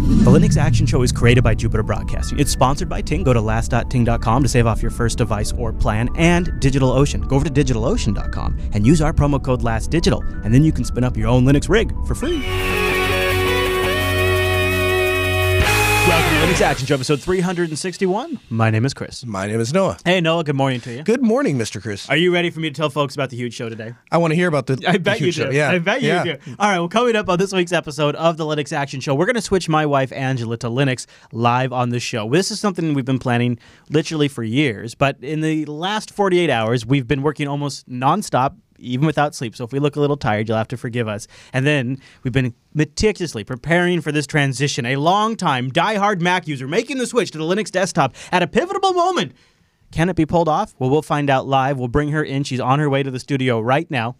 The Linux Action Show is created by Jupiter Broadcasting. It's sponsored by Ting. Go to last.ting.com to save off your first device or plan, and DigitalOcean. Go over to digitalocean.com and use our promo code LASTDigital, and then you can spin up your own Linux rig for free. Linux Action Show, episode 361. My name is Chris. My name is Noah. Hey, Noah, good morning to you. Good morning, Mr. Chris. Are you ready for me to tell folks about the huge show today? I want to hear about the. I the bet you do. show. Yeah, I bet you yeah. do. All right. Well, coming up on this week's episode of the Linux Action Show, we're going to switch my wife Angela to Linux live on the show. This is something we've been planning literally for years, but in the last 48 hours, we've been working almost nonstop. Even without sleep. So if we look a little tired, you'll have to forgive us. And then we've been meticulously preparing for this transition. A long-time die-hard Mac user making the switch to the Linux desktop at a pivotal moment. Can it be pulled off? Well, we'll find out live. We'll bring her in. She's on her way to the studio right now.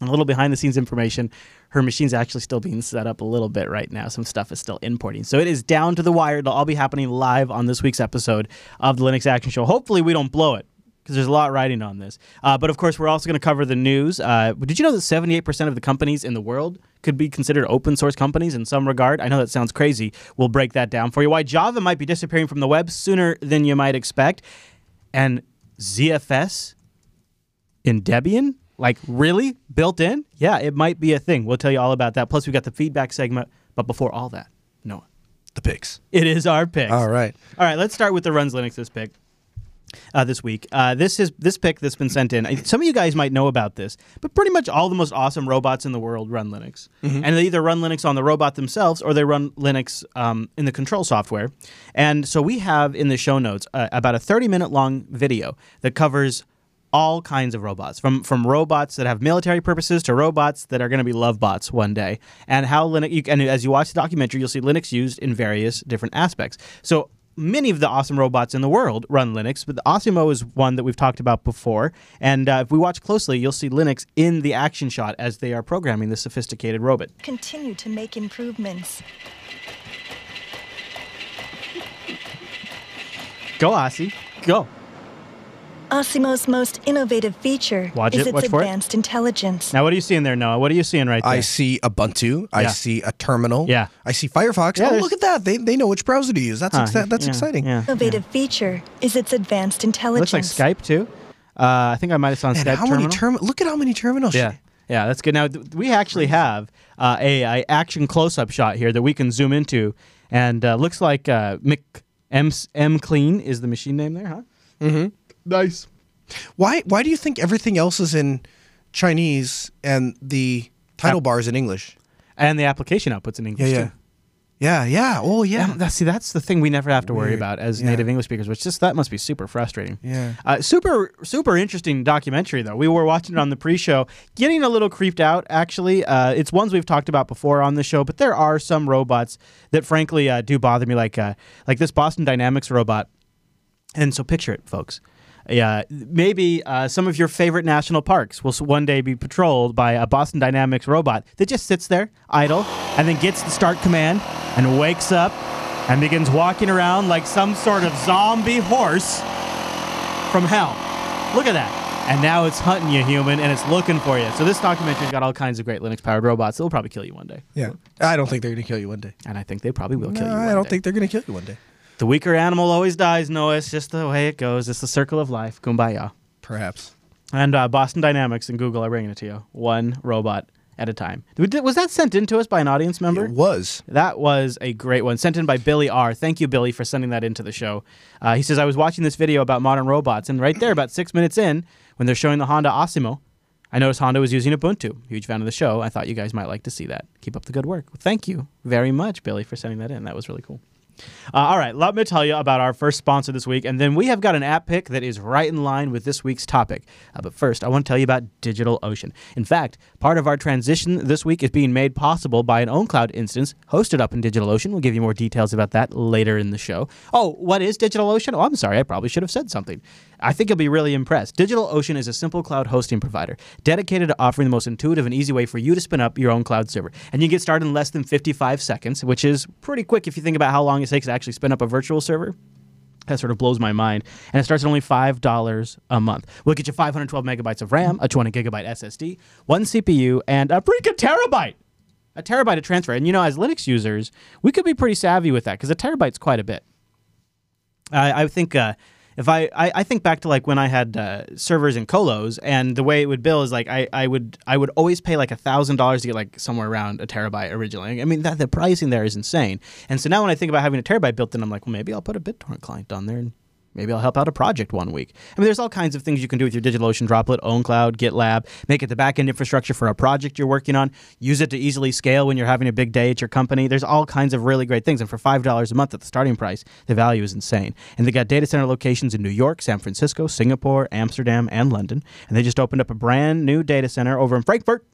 A little behind the scenes information. Her machine's actually still being set up a little bit right now. Some stuff is still importing. So it is down to the wire. It'll all be happening live on this week's episode of the Linux Action Show. Hopefully, we don't blow it because there's a lot riding on this. Uh, but of course, we're also going to cover the news. Uh, did you know that 78% of the companies in the world could be considered open source companies in some regard? I know that sounds crazy. We'll break that down for you. Why Java might be disappearing from the web sooner than you might expect. And ZFS in Debian? Like, really? Built in? Yeah, it might be a thing. We'll tell you all about that. Plus, we got the feedback segment. But before all that, Noah, The picks. it is our picks. All right. All right, let's start with the runs Linux this pick. Uh, this week, uh, this is this pick that's been sent in. Some of you guys might know about this, but pretty much all the most awesome robots in the world run Linux, and they either run Linux on the robot themselves or they run Linux um, in the control software. And so we have in the show notes uh, about a 30 minute long video that covers all kinds of robots, from from robots that have military purposes to robots that are going to be love bots one day, and how Linux. You, and as you watch the documentary, you'll see Linux used in various different aspects. So many of the awesome robots in the world run Linux, but the ASIMO is one that we've talked about before. And uh, if we watch closely, you'll see Linux in the action shot as they are programming the sophisticated robot. continue to make improvements. Go, Ossie. Go. ASIMO's most innovative feature Watch is it, its watch for it. advanced intelligence. Now, what are you seeing there, Noah? What are you seeing right there? I see Ubuntu. I Yeah. see a terminal. Yeah. I see Firefox. Yeah, oh, there's- look at that. They, they know which browser to use. That's Huh, exa- that's yeah, exciting. Yeah. Innovative feature is its advanced Looks intelligence. like Skype, too. Uh, I think I might have saw on And Skype how terminal. many term? Look at how many terminals. Yeah, yeah, that's good. Now th- we actually have uh, a, a action close-up shot here that we can zoom into, and uh, looks like uh, Mick M M Clean is the machine name there, huh? Nice. Why why do you think everything else is in Chinese and the title App- bar is in English? And the application outputs in English yeah. too. Yeah, yeah. Oh, yeah. Yeah, that's, see, that's the thing we never have to worry Weird. about as Yeah. native English speakers, which just that must be super frustrating. Yeah. Uh, super, super interesting documentary though. We were watching it on the pre-show, getting a little creeped out. Actually, uh, it's ones we've talked about before on the show, but there are some robots that frankly uh, do bother me, like uh, like this Boston Dynamics robot. And so picture it, folks. Yeah, maybe uh, some of your favorite national parks will one day be patrolled by a Boston Dynamics robot that just sits there idle and then gets the start command and wakes up and begins walking around like some sort of zombie horse from hell. Look at that. And now it's hunting you, human, and it's looking for you. So this documentary's got all kinds of great Linux-powered robots that will probably kill you one day. Yeah. I don't think they're going to kill you one day. And I think they probably will kill you. One I don't day. think they're going to kill you one day. The weaker animal always dies. Noah, it's just the way it goes. It's the circle of life. Kumbaya. Perhaps. And uh, Boston Dynamics and Google are bringing it to you, one robot at a time. Was that sent in to us by an audience member? It was. That was a great one. Sent in by Billy R. Thank you, Billy, for sending that into the show. Uh, he says, I was watching this video about modern robots, and right there, about six minutes in, when they're showing the Honda ASIMO, I noticed Honda was using Ubuntu. Huge fan of the show. I thought you guys might like to see that. Keep up the good work. Thank you very much, Billy, for sending that in. That was really cool. Uh, all right, let me tell you about our first sponsor this week, and then we have got an app pick that is right in line with this week's topic. Uh, but first, I want to tell you about DigitalOcean. In fact, part of our transition this week is being made possible by an OwnCloud instance hosted up in DigitalOcean. We'll give you more details about that later in the show. Oh, what is DigitalOcean? Oh, I'm sorry, I probably should have said something. I think you'll be really impressed. DigitalOcean is a simple cloud hosting provider dedicated to offering the most intuitive and easy way for you to spin up your own cloud server. And you get started in less than 55 seconds, which is pretty quick if you think about how long it takes to actually spin up a virtual server. That sort of blows my mind. And it starts at only $5 a month. We'll get you 512 megabytes of RAM, a 20 gigabyte SSD, one CPU, and a freaking terabyte A terabyte of transfer. And you know, as Linux users, we could be pretty savvy with that because a terabyte's quite a bit. I, I think uh, if I, I, I think back to like when I had uh, servers in colos and the way it would bill is like I, I would I would always pay like thousand dollars to get like somewhere around a terabyte originally. I mean that the pricing there is insane. And so now when I think about having a terabyte built in, I'm like, well maybe I'll put a BitTorrent client on there and Maybe I'll help out a project one week. I mean, there's all kinds of things you can do with your DigitalOcean droplet, OwnCloud, GitLab, make it the backend infrastructure for a project you're working on, use it to easily scale when you're having a big day at your company. There's all kinds of really great things. And for $5 a month at the starting price, the value is insane. And they got data center locations in New York, San Francisco, Singapore, Amsterdam, and London. And they just opened up a brand new data center over in Frankfurt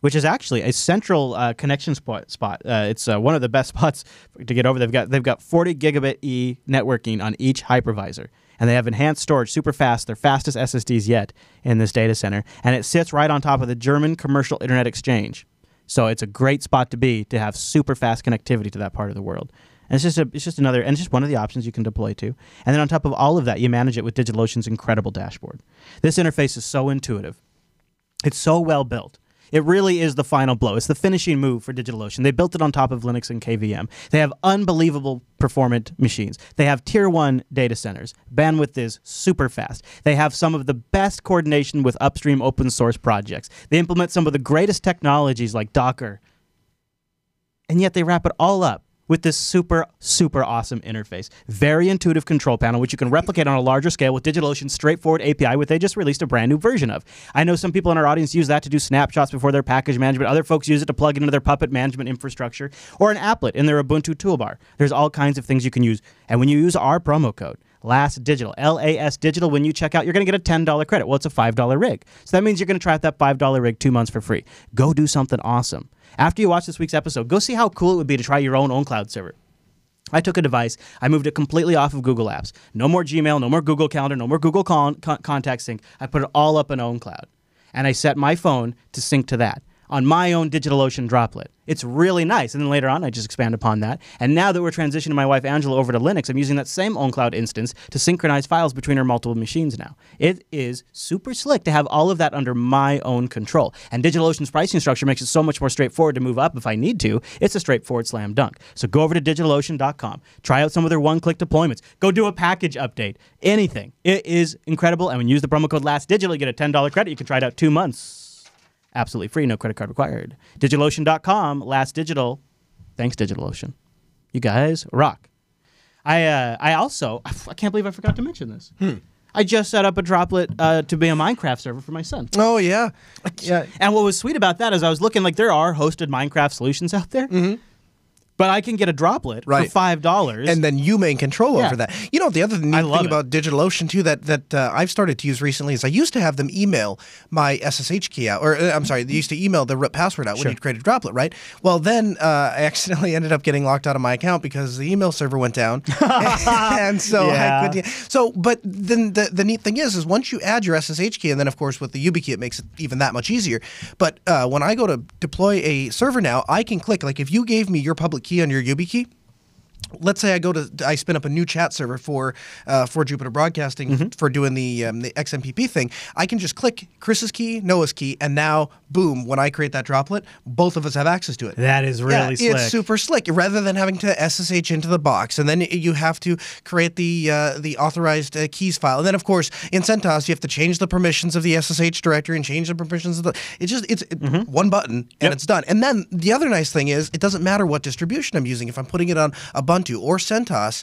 which is actually a central uh, connection spot. spot. Uh, it's uh, one of the best spots to get over. They've got they've got 40 gigabit e networking on each hypervisor, and they have enhanced storage, super fast. Their fastest SSDs yet in this data center, and it sits right on top of the German Commercial Internet Exchange. So it's a great spot to be to have super fast connectivity to that part of the world. And it's just a, it's just another, and it's just one of the options you can deploy to. And then on top of all of that, you manage it with DigitalOcean's incredible dashboard. This interface is so intuitive. It's so well built. It really is the final blow. It's the finishing move for DigitalOcean. They built it on top of Linux and KVM. They have unbelievable performant machines. They have tier one data centers. Bandwidth is super fast. They have some of the best coordination with upstream open source projects. They implement some of the greatest technologies like Docker. And yet they wrap it all up with this super, super awesome interface. Very intuitive control panel, which you can replicate on a larger scale with DigitalOcean's straightforward API, which they just released a brand new version of. I know some people in our audience use that to do snapshots before their package management. Other folks use it to plug into their Puppet management infrastructure or an applet in their Ubuntu toolbar. There's all kinds of things you can use. And when you use our promo code, Last Digital, L A S Digital. When you check out, you're going to get a $10 credit. Well, it's a $5 rig. So that means you're going to try out that $5 rig two months for free. Go do something awesome. After you watch this week's episode, go see how cool it would be to try your own own cloud server. I took a device, I moved it completely off of Google Apps. No more Gmail, no more Google Calendar, no more Google con- con- Contact Sync. I put it all up in OwnCloud. And I set my phone to sync to that on my own DigitalOcean droplet. It's really nice. And then later on, I just expand upon that. And now that we're transitioning my wife Angela over to Linux, I'm using that same OwnCloud instance to synchronize files between her multiple machines now. It is super slick to have all of that under my own control. And DigitalOcean's pricing structure makes it so much more straightforward to move up if I need to. It's a straightforward slam dunk. So go over to digitalocean.com, try out some of their one click deployments, go do a package update, anything. It is incredible. And when you use the promo code LASTDigital, you get a $10 credit. You can try it out two months absolutely free, no credit card required. DigitalOcean.com, last digital. Thanks, DigitalOcean. You guys rock. I uh, I also I can't believe I forgot to mention this. Hmm. I just set up a droplet uh, to be a Minecraft server for my son. Oh yeah, yeah. And what was sweet about that is I was looking like there are hosted Minecraft solutions out there. Mm-hmm. But I can get a droplet Right. for five dollars. and then you maintain control Yeah. over that. You know, the other neat thing it. about DigitalOcean too that that uh, I've started to use recently is I used to have them email my SSH key out, or uh, I'm sorry, they used to email the root password out Sure. when you create a droplet, right? Well, then uh, I accidentally ended up getting locked out of my account because the email server went down, and so Yeah. I couldn't. So, but then the the neat thing is, is once you add your SSH key, and then of course with the YubiKey, it makes it even that much easier. But uh, when I go to deploy a server now, I can click like if you gave me your public key on your YubiKey let's say I go to I spin up a new chat server for uh, for Jupiter Broadcasting Mm-hmm. for doing the um, the XMPP thing. I can just click Chris's key, Noah's key, and now boom! When I create that droplet, both of us have access to it. that is really yeah, slick. it's super slick. Rather than having to SSH into the box, and then you have to create the uh, the authorized uh, keys file, and then of course in CentOS you have to change the permissions of the SSH directory and change the permissions of the. It's just it's it- Mm-hmm. one button and it's done. And then the other nice thing is it doesn't matter what distribution I'm using. If I'm putting it on Ubuntu or CentOS,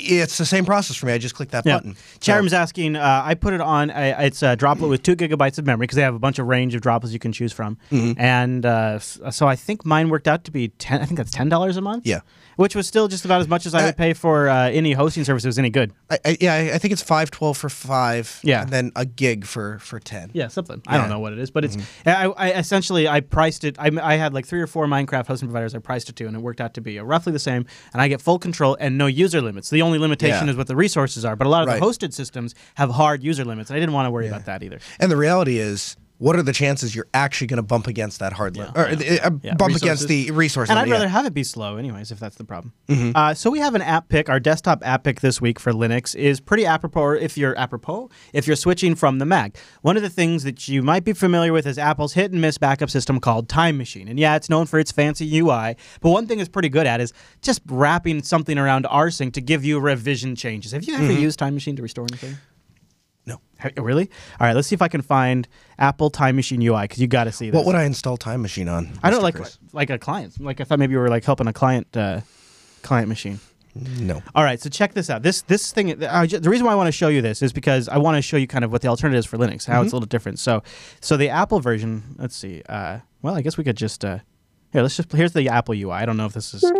it's the same process for me. I just click that Yeah. button. So- Charim's asking. Uh, I put it on. I, it's a droplet with two gigabytes of memory because they have a bunch of range of droplets you can choose from. Mm-hmm. And uh, so I think mine worked out to be ten. I think that's ten dollars a month. Yeah. which was still just about as much as I Uh, would pay for uh, any hosting service that was any good. I, I, yeah, I- think it's five twelve for five. Yeah. and then a gig for for ten. Yeah, something. I don't Mm-hmm. know what it is, but it's. I, I essentially I priced it. I, I had like three or four Minecraft hosting providers. I priced it to, and it worked out to be roughly the same. And I get full control and no user limits. The only limitation Yeah. is what the resources are. But a lot of Right. the hosted systems have hard user limits, and I didn't want to worry about that either. And the reality is, what are the chances you're actually going to bump against that hard limit Yeah, or yeah, uh, yeah. bump Resources. against the resource And limit, I'd yeah. rather have it be slow, anyways, if that's the problem. Mm-hmm. Uh, so we have an app pick. Our desktop app pick this week for Linux is pretty apropos. If you're apropos, if you're switching from the Mac, one of the things that you might be familiar with is Apple's hit and miss backup system called Time Machine. And yeah, it's known for its fancy UI, but one thing it's pretty good at is just wrapping something around rsync to give you revision changes. Have you ever Mm-hmm. used Time Machine to restore anything? No. Ha- Really? All right, let's see if I can find Apple Time Machine UI because you got to see this. What would I install Time Machine on? I don't Mr. like Chris? like a client. Like I thought maybe you were like helping a client uh, client machine. No. All right, so check this out. This this thing. I the reason why I want to show you this is because I want to show you kind of what the alternative is for Linux, how it's a little different. So so the Apple version. Let's see. Uh, well, I guess we could just uh, here. Let's just here's the Apple UI. I don't know if this is.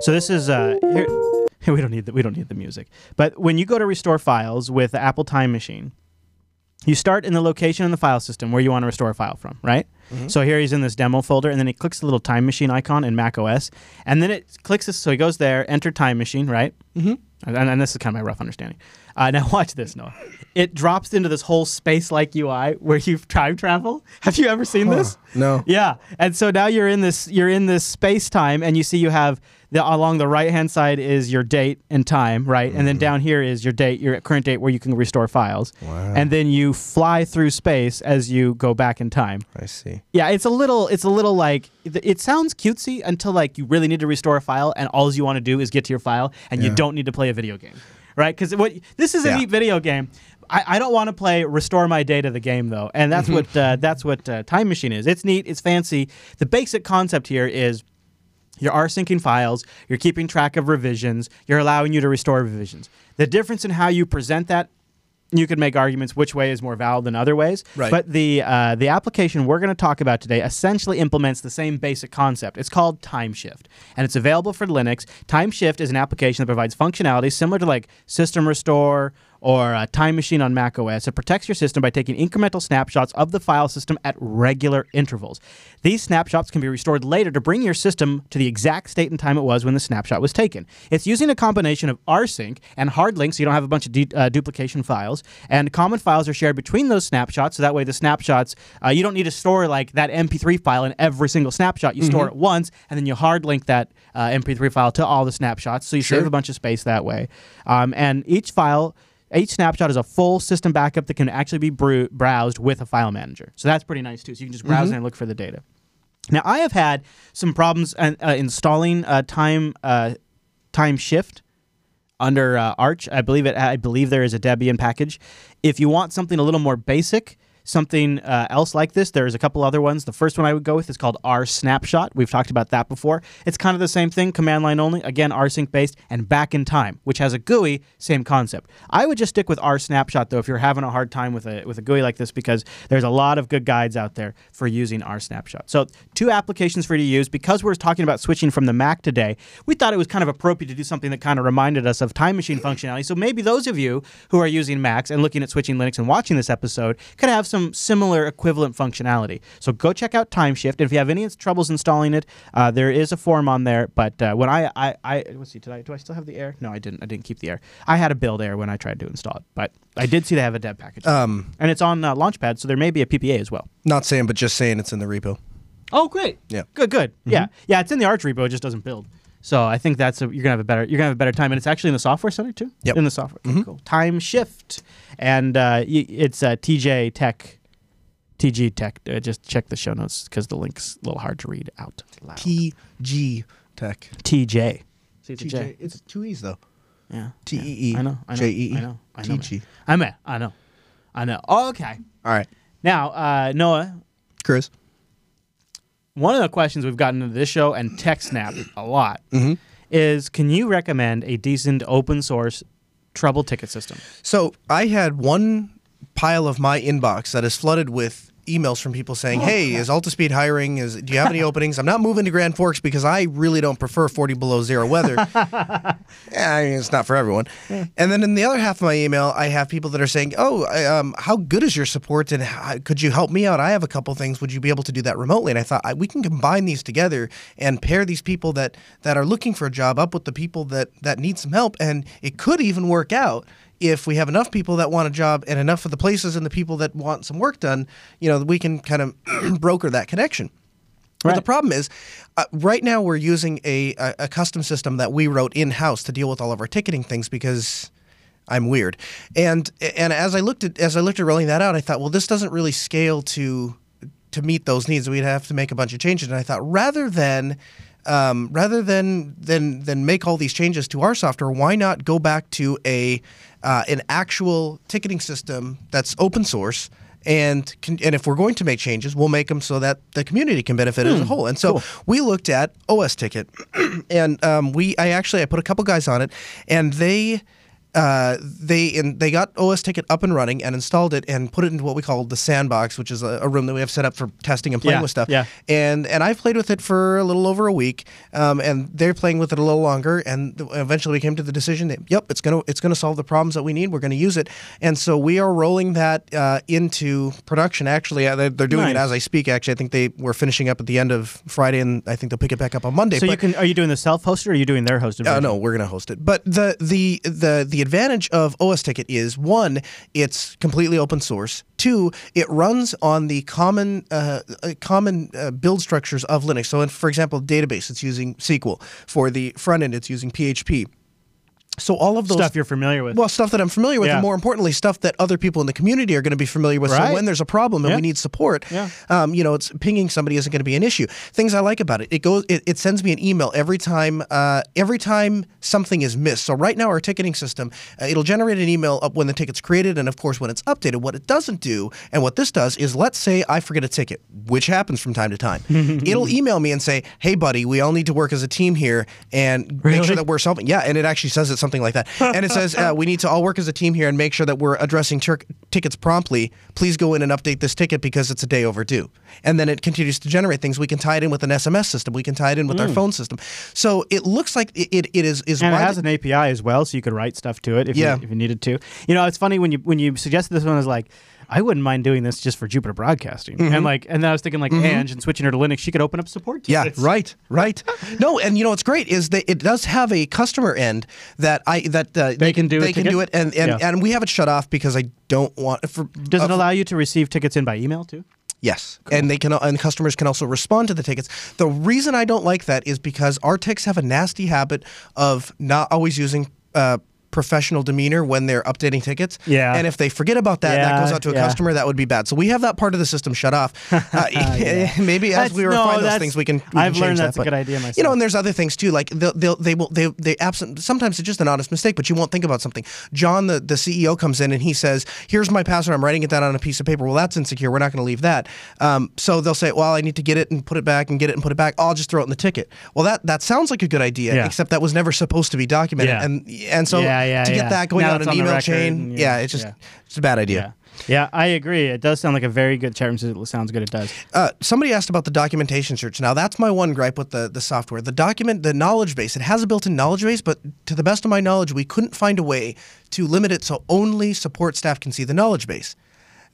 So this is uh, here. We don't need the, we don't need the music. But when you go to restore files with the Apple Time Machine, you start in the location in the file system where you want to restore a file from, right? So here he's in this demo folder, and then he clicks the little time machine icon in Mac OS, and then it clicks this. So he goes there, enter time machine, right? Mm-hmm. And, and this is kind of my rough understanding. Uh, now watch this, Noah. It drops into this whole space-like UI where you time travel. Have you ever seen this? No. Yeah, and so now you're in this you're in this space time, and you see you have the along the right hand side is your date and time, right, and then down here is your date, your current date where you can restore files, wow. and then you fly through space as you go back in time. I see. Yeah, it's a little it's a little like it it sounds cutesy until like you really need to restore a file, and all you want to do is get to your file, and you don't need to play a video game, right? Because what this is a Yeah. neat video game. I, I don't want to play restore my data the game though, and that's Mm-hmm. what uh, that's what uh, Time Machine is. It's neat, it's fancy. The basic concept here is you're R-syncing files, you're keeping track of revisions, you're allowing you to restore revisions. The difference in how you present that, you could make arguments which way is more valid than other ways. Right. But the uh, the application we're going to talk about today essentially implements the same basic concept. It's called TimeShift, and it's available for Linux. TimeShift is an application that provides functionality similar to like System Restore or uh, Time Machine on Mac OS. It protects your system by taking incremental snapshots of the file system at regular intervals. These snapshots can be restored later to bring your system to the exact state and time it was when the snapshot was taken. It's using a combination of rsync and hard links so you don't have a bunch of du- uh, duplication files. And common files are shared between those snapshots so that way the snapshots, uh, you don't need to store like that MP3 file in every single snapshot. You store it once and then you hard link that uh, MP3 file to all the snapshots. So you save a bunch of space that way. Um, and each file. Each snapshot is a full system backup that can actually be browsed with a file manager. So that's pretty nice too. So you can just browse and look for the data. Now I have had some problems uh, uh, installing uh, time uh, time shift under uh, Arch. I believe it. I believe there is a Debian package. If you want something a little more basic, something uh, else like this, there's a couple other ones. The first one I would go with is called rsnapshot. We've talked about that before. It's kind of the same thing, command line only. Again, rsync based, and back in time, which has a GUI, same concept. I would just stick with rsnapshot though if you're having a hard time with a with a GUI like this because there's a lot of good guides out there for using rsnapshot. So two applications for you to use because we're talking about switching from the Mac today. We thought it was kind of appropriate to do something that kind of reminded us of Time Machine functionality. So maybe those of you who are using Macs and looking at switching Linux and watching this episode could have some similar equivalent functionality. So go check out TimeShift. If you have any troubles installing it, uh, there is a form on there. But uh, when I, I, I let's see, did I do I still have the air? No, I didn't. I didn't keep the air. I had a build air when I tried to install it, but I did see they have a dev package. Um, and it's on uh, Launchpad, so there may be a PPA as well. not saying, but just saying it's in the repo. Oh, great. Yeah. Good. Good. Yeah. Yeah. It's in the Arch repo. It just doesn't build. So I think that's a, you're gonna have a better you're gonna have a better time, and it's actually in the software center too. Yep. In the software. Okay, Cool. Time Shift, and uh, it's uh, TJ Tech, TG Tech. Uh, just check the show notes because the link's a little hard to read out loud. TG Tech. TJ. See, it's a J. TJ. It's two E's though. Yeah. T E E. I know. I know. J E E. I know. I know. TG. I'm a, I know. I know. Okay. All right, Now, uh, Noah, Chris. One of the questions we've gotten into this show and TechSnap a lot Mm-hmm. is can you recommend a decent open source trouble ticket system? So I had one pile of my inbox that is flooded with emails from people saying, "Hey, is Altispeed hiring? Is do you have any openings? I'm not moving to Grand Forks because I really don't prefer 40 below zero weather. yeah, I mean, it's not for everyone." And then in the other half of my email, I have people that are saying, "Oh, I, um, how good is your support? And how, could you help me out? I have a couple things. Would you be able to do that remotely?" And I thought I, we can combine these together and pair these people that that are looking for a job up with the people that that need some help, and it could even work out if we have enough people that want a job and enough of the places and the people that want some work done, you know, we can kind of broker that connection. But the problem is, uh, right now we're using a, a, a custom system that we wrote in house to deal with all of our ticketing things because I'm weird. And and as I looked at as I looked at rolling that out, I thought, well, this doesn't really scale to to meet those needs. We'd have to make a bunch of changes. And I thought, rather than um, rather than than than make all these changes to our software, why not go back to a uh, an actual ticketing system that's open source? And can, and if we're going to make changes, we'll make them so that the community can benefit as a whole. And so we looked at OS Ticket, and um, we I actually I put a couple guys on it, and they uh, they in, they got OS Ticket up and running and installed it and put it into what we call the sandbox, which is a, a room that we have set up for testing and playing Yeah, with stuff. yeah. And and I've played with it for a little over a week, um, and they're playing with it a little longer. And eventually, we came to the decision that yep, it's gonna it's gonna solve the problems that we need. We're gonna use it, and so we are rolling that uh, into production. Actually, uh, they're, they're doing it as I speak. Actually, I think they were finishing up at the end of Friday, and I think they'll pick it back up on Monday. So you can are you doing the self-hosted or are you doing their hosted? uh, no, we're gonna host it. But the the the the advantage of OS Ticket is one, it's completely open source. Two, it runs on the common uh, uh, common uh, build structures of Linux. So, in, for example, database, it's using SQL. For the front end, it's using PHP. So all of those stuff you're familiar with. well, stuff that I'm familiar with, Yeah. and more importantly, stuff that other people in the community are going to be familiar with. Right. So when there's a problem and Yeah. we need support, Yeah. um, you know, it's pinging somebody isn't going to be an issue. Things I like about it, it goes, it, it sends me an email every time, uh, every time something is missed. So right now, our ticketing system, uh, it'll generate an email up when the ticket's created, and of course when it's updated. What it doesn't do, and what this does, is let's say I forget a ticket, which happens from time to time. it'll email me and say, "Hey, buddy, we all need to work as a team here and make sure that we're solving." Yeah, and it actually says it something like that, and it says uh, we need to all work as a team here and make sure that we're addressing tur- tickets promptly. Please go in and update this ticket because it's a day overdue. And then it continues to generate things. We can tie it in with an SMS system. We can tie it in with our phone system. So it looks like it, it, it is is and it has an API as well, so you could write stuff to it if, Yeah. you, if you needed to. You know, it's funny when you when you suggested this one, I was like, I wouldn't mind doing this just for Jupiter Broadcasting, Mm-hmm. and like, and then I was thinking like Ange and switching her to Linux, she could open up support. Yeah, right, right. No, and you know what's great is that it does have a customer end that I that uh, they, can do They can ticket? do it, and and, Yeah. and we have it shut off because I don't want. For, Does it uh, allow you to receive tickets in by email too? Yes, and they can and customers can also respond to the tickets. The reason I don't like that is because our techs have a nasty habit of not always using. Uh, professional demeanor when they're updating tickets. Yeah. and if they forget about that that goes out to a yeah. customer that would be bad. So we have that part of the system shut off. Uh, maybe as That's- we no, refine those things we can, we I've can learned that's that, a but, good idea you know and there's other things too like they'll, they'll they will they they absent sometimes it's just an honest mistake but you won't think about something. John the, the ceo comes in and he says here's my password. I'm writing it down on a piece of paper. Well that's insecure. We're not going to leave that. Um, so they'll say well i need to get it and put it back and get it and put it back. I'll just throw it in the ticket. Well that that sounds like a good idea Yeah. except that was never supposed to be documented. Yeah. and and so Yeah, to get yeah. that going Now on an on email chain yeah, yeah, it's just it's a bad idea Yeah. I agree. It does sound like a very good chat room. says It sounds good. It does. Uh, somebody asked about the documentation search. Now that's my one gripe with the the software. The document, the knowledge base. It has a built-in knowledge base, but to the best of my knowledge, we couldn't find a way to limit it so only support staff can see the knowledge base.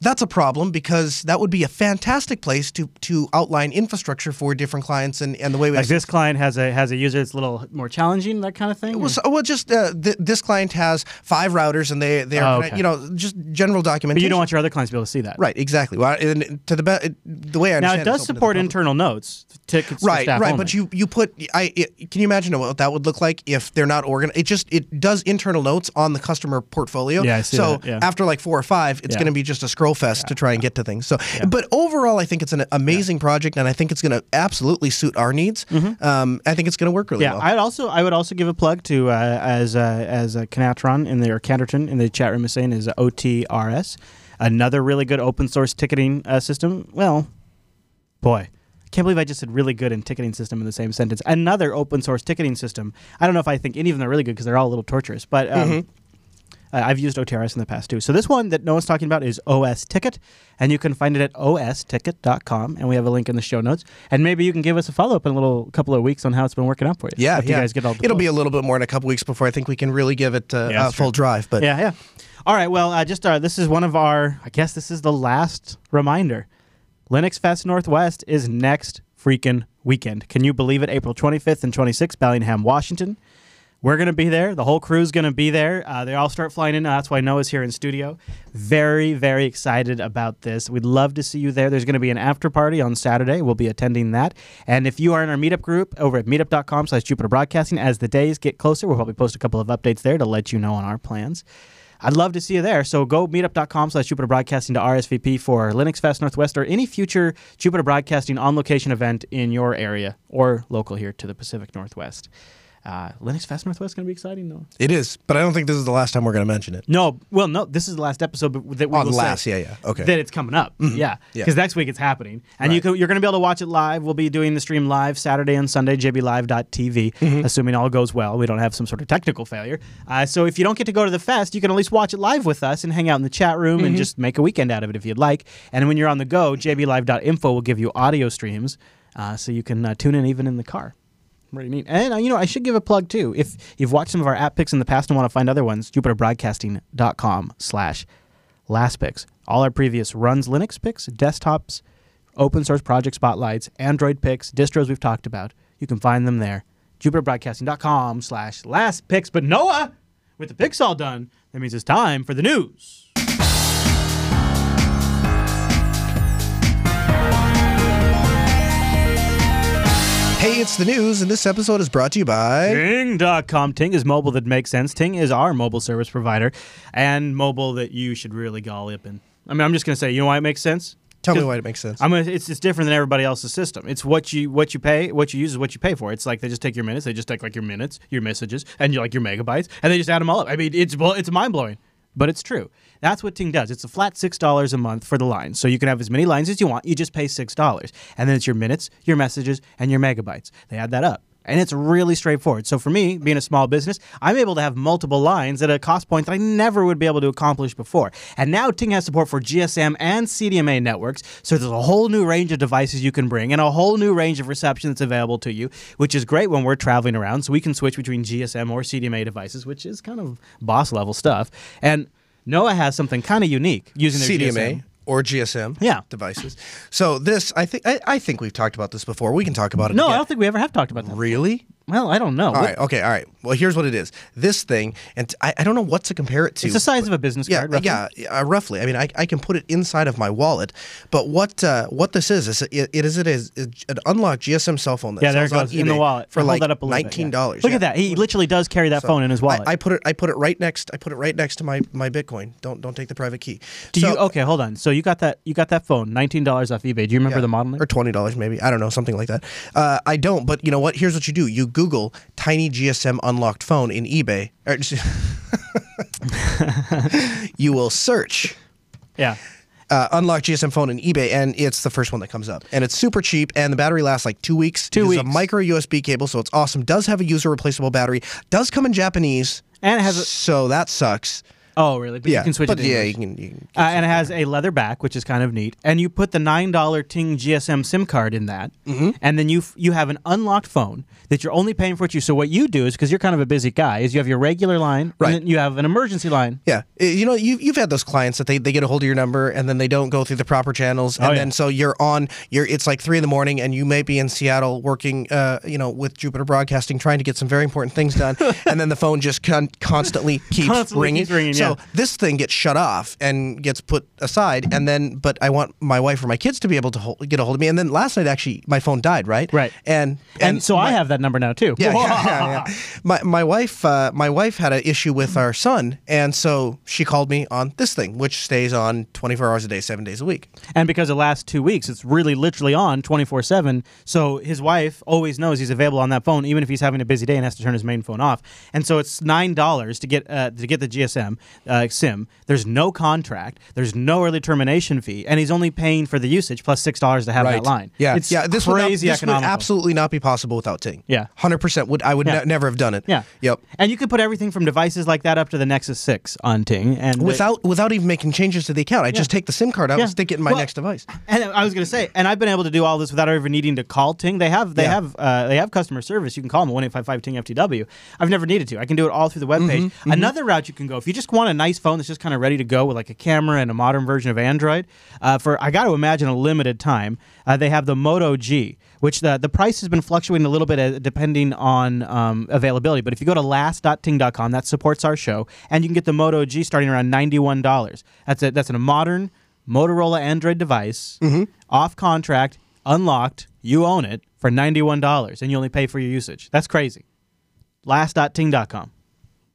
That's a problem because that would be a fantastic place to to outline infrastructure for different clients and, and the way we Like this client has a has a user that's a little more challenging, that kind of thing. well, so, well, just uh, th- this client has five routers and they they are Oh, okay. you know just general documentation. but you don't want your other clients to be able to see that. right exactly. Well, and to the be- the way I Now it does support internal notes, tickets. right right only. but you you put i it, can you imagine what that would look like if they're not organized it just it does internal notes on the customer portfolio Yeah, I see so that, yeah. after like four or five it's Yeah. going to be just a scroll fest to try and get to things so but overall i think it's an amazing project and i think it's going to absolutely suit our needs um, i think it's going to work really Mm-hmm. Yeah, well I'd also I would also give a plug to uh, as uh, as uh, Canatron in the or Canterton in the chat room is saying is OTRS, another really good open source ticketing uh, system. Well, boy, I can't believe I just said really good and ticketing system in the same sentence. Another open source ticketing system. I don't know if I think any of them are really good because they're all a little torturous, but. Um, Mm-hmm. uh, I've used OTRS in the past too. So this one that no one's talking about is OS Ticket, and you can find it at osticket.com, and we have a link in the show notes. And maybe you can give us a follow up in a little couple of weeks on how it's been working out for you. yeah, yeah. you guys get all. It'll be a little bit more in a couple weeks before I think we can really give it uh, Yeah, uh, full drive. But yeah, yeah. All right. Well, uh, just uh, this is one of our. I guess this is the last reminder. Linux Fest Northwest is next freaking weekend. Can you believe it? April 25th and 26th, Bellingham, Washington. We're going to be there. The whole crew's going to be there. Uh, they all start flying in. That's why Noah's here in studio. Very, very excited about this. We'd love to see you there. There's going to be an after party on Saturday. We'll be attending that. And if you are in our meetup group over at meetup.com slash Jupiter Broadcasting, as the days get closer, we'll probably post a couple of updates there to let you know on our plans. I'd love to see you there. So go meetup.com slash Jupiter Broadcasting to RSVP for Linux Fest Northwest or any future Jupiter Broadcasting on location event in your area or local here to the Pacific Northwest. Uh, Linux Fest Northwest is going to be exciting, though. It is, but I don't think this is the last time we're going to mention it. No, well, no, this is the last episode but that we On will last, yeah, yeah, okay. that it's coming up. Yeah, Yeah. because next week it's happening, and you can, you're going to be able to watch it live. We'll be doing the stream live Saturday and Sunday, jblive.tv, Mm-hmm. assuming all goes well. We don't have some sort of technical failure. Uh, so if you don't get to go to the fest, you can at least watch it live with us and hang out in the chat room Mm-hmm. and just make a weekend out of it if you'd like. And when you're on the go, jblive.info will give you audio streams, uh, so you can uh, tune in even in the car. Pretty neat. And uh, you know, I should give a plug too. If you've watched some of our app picks in the past and want to find other ones, jupiterbroadcasting.com slash last picks. All our previous runs Linux picks, desktops, open source project spotlights, Android picks, distros we've talked about. You can find them there. jupiterbroadcasting.com slash last picks. But Noah, with the picks all done, that means it's time for the news. Hey, it's the news, and this episode is brought to you by. Ting.com. Ting is mobile that makes sense. Ting is our mobile service provider and mobile that you should really go up in. I mean, I'm just going to say, you know why it makes sense? Tell me why it makes sense. I'm gonna, it's just different than everybody else's system. It's what you what you pay, what you use is what you pay for. It's like they just take your minutes, they just take like your minutes, your messages, and you like your megabytes, and they just add them all up. I mean, it's well, it's mind blowing, but it's true. That's what Ting does. It's a flat six dollars a month for the line, so you can have as many lines as you want. You just pay six dollars, and then it's your minutes, your messages, and your megabytes. They add that up. And it's really straightforward. So for me, being a small business, I'm able to have multiple lines at a cost point that I never would be able to accomplish before. And now Ting has support for GSM and CDMA networks, so there's a whole new range of devices you can bring and a whole new range of reception that's available to you, which is great when we're traveling around. So we can switch between GSM or CDMA devices, which is kind of boss level stuff. And Noah has something kind of unique using their CDMA GSM. Or GSM Yeah. devices. So this, I think, I, I think we've talked about this before. We can talk about it. No, again. I don't think we ever have talked about that. Really? Well, I don't know. All right. Okay. All right. Well, here's what it is. This thing, and I, I don't know what to compare it to. It's the size of a business yeah, card. roughly. yeah, uh, roughly. I mean, I, I can put it inside of my wallet, but what uh, what this is is it, it is it is an unlocked GSM cell phone that Yeah, there it goes in the wallet. for Hold like that up a little bit, nineteen yeah. dollars. Look at that. He literally does carry that phone in his wallet. I, I put it I put it right next I put it right next to my, my Bitcoin. Don't don't take the private key. Do So- you okay? Hold on. So you got that? You got that phone? Nineteen dollars off eBay. Do you remember Yeah. the model name? or twenty dollars maybe I don't know something like that. Uh, I don't, but you know what? Here's what you do: you Google tiny GSM unlocked phone in eBay. Or, you will search yeah. uh, unlocked GSM phone in eBay, and it's the first one that comes up, and it's super cheap, and the battery lasts like two weeks. Two Uses a micro USB cable, so it's awesome. Does have a user replaceable battery. Does come in Japanese, And it has a- so that sucks. Oh, really? But yeah, you can switch it. To yeah, English. you can. You can Uh, and it has a leather back, which is kind of neat. And you put the nine dollar Ting GSM SIM card in that, Mm-hmm. and then you f- you have an unlocked phone that you're only paying for what you. So what you do is because you're kind of a busy guy, is you have your regular line, Right. and then you have an emergency line. Yeah, you know, you've, you've had those clients that they, they get a hold of your number and then they don't go through the proper channels, and Oh, yeah. then so you're on, you're it's like three in the morning, and you may be in Seattle working, uh, you know, with Jupiter Broadcasting, trying to get some very important things done, and then the phone just con- constantly keeps Constantly ringing. keeps ringing, So yeah. This thing gets shut off and gets put aside, and then but I want my wife or my kids to be able to hold, get a hold of me, and then last night actually my phone died, right? Right. and And, so I have that number now too. yeah, yeah, yeah, yeah. My my wife uh, my wife had an issue with our son, and so she called me on this thing, which stays on 24 hours a day, seven days a week. And because the last two weeks, it's really literally on 24 7. So his wife always knows he's available on that phone, even if he's having a busy day and has to turn his main phone off. And so it's $9 to get uh, to get the GSM uh, SIM. There's no contract, there's no early termination fee, and he's only paying for the usage $6 to have that line. Yeah, It's yeah. This crazy would not, this would absolutely not be possible without Ting. Yeah. hundred percent. Would I would Yeah. ne- never have done it. Yeah. Yep. And you could put everything from devices like that up to the Nexus 6 on Ting. And Without without even making changes to the account, I just take the SIM card out Yeah. and stick it in my Well, next device. And I was going to say, and I've been able to do all this without ever needing to call Ting. They have they Yeah. have uh, they have customer service. You can call them one eight five five Ting FTW. I've never needed to. I can do it all through the webpage. Mm-hmm, Another route you can go if you just want want a nice phone that's just kind of ready to go with like a camera and a modern version of Android, uh, for I got to imagine a limited time, uh, they have the Moto G, which the the price has been fluctuating a little bit uh, depending on um, availability. But if you go to last.ting.com, that supports our show, and you can get the Moto G starting around ninety one dollars. That's a that's a modern Motorola Android device, off contract, unlocked. You own it for ninety one dollars, and you only pay for your usage. That's crazy. Last.ting.com.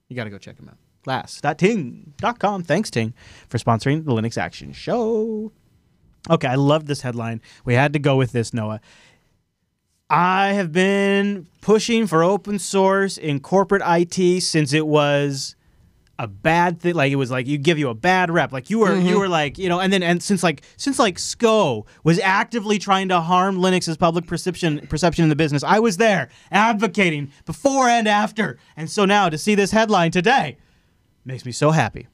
You got to go check them out. Last.ting.com. Thanks, Ting, for sponsoring the Linux Action Show. Okay, I love this headline. We had to go with this, Noah. I have been pushing for open source in corporate IT since it was a bad thing. Like it was like you give you a bad rep. Like you were you were like you know, and then and since like since like SCO was actively trying to harm Linux's public perception perception in the business, I was there advocating before and after. And so now to see this headline today makes me so happy.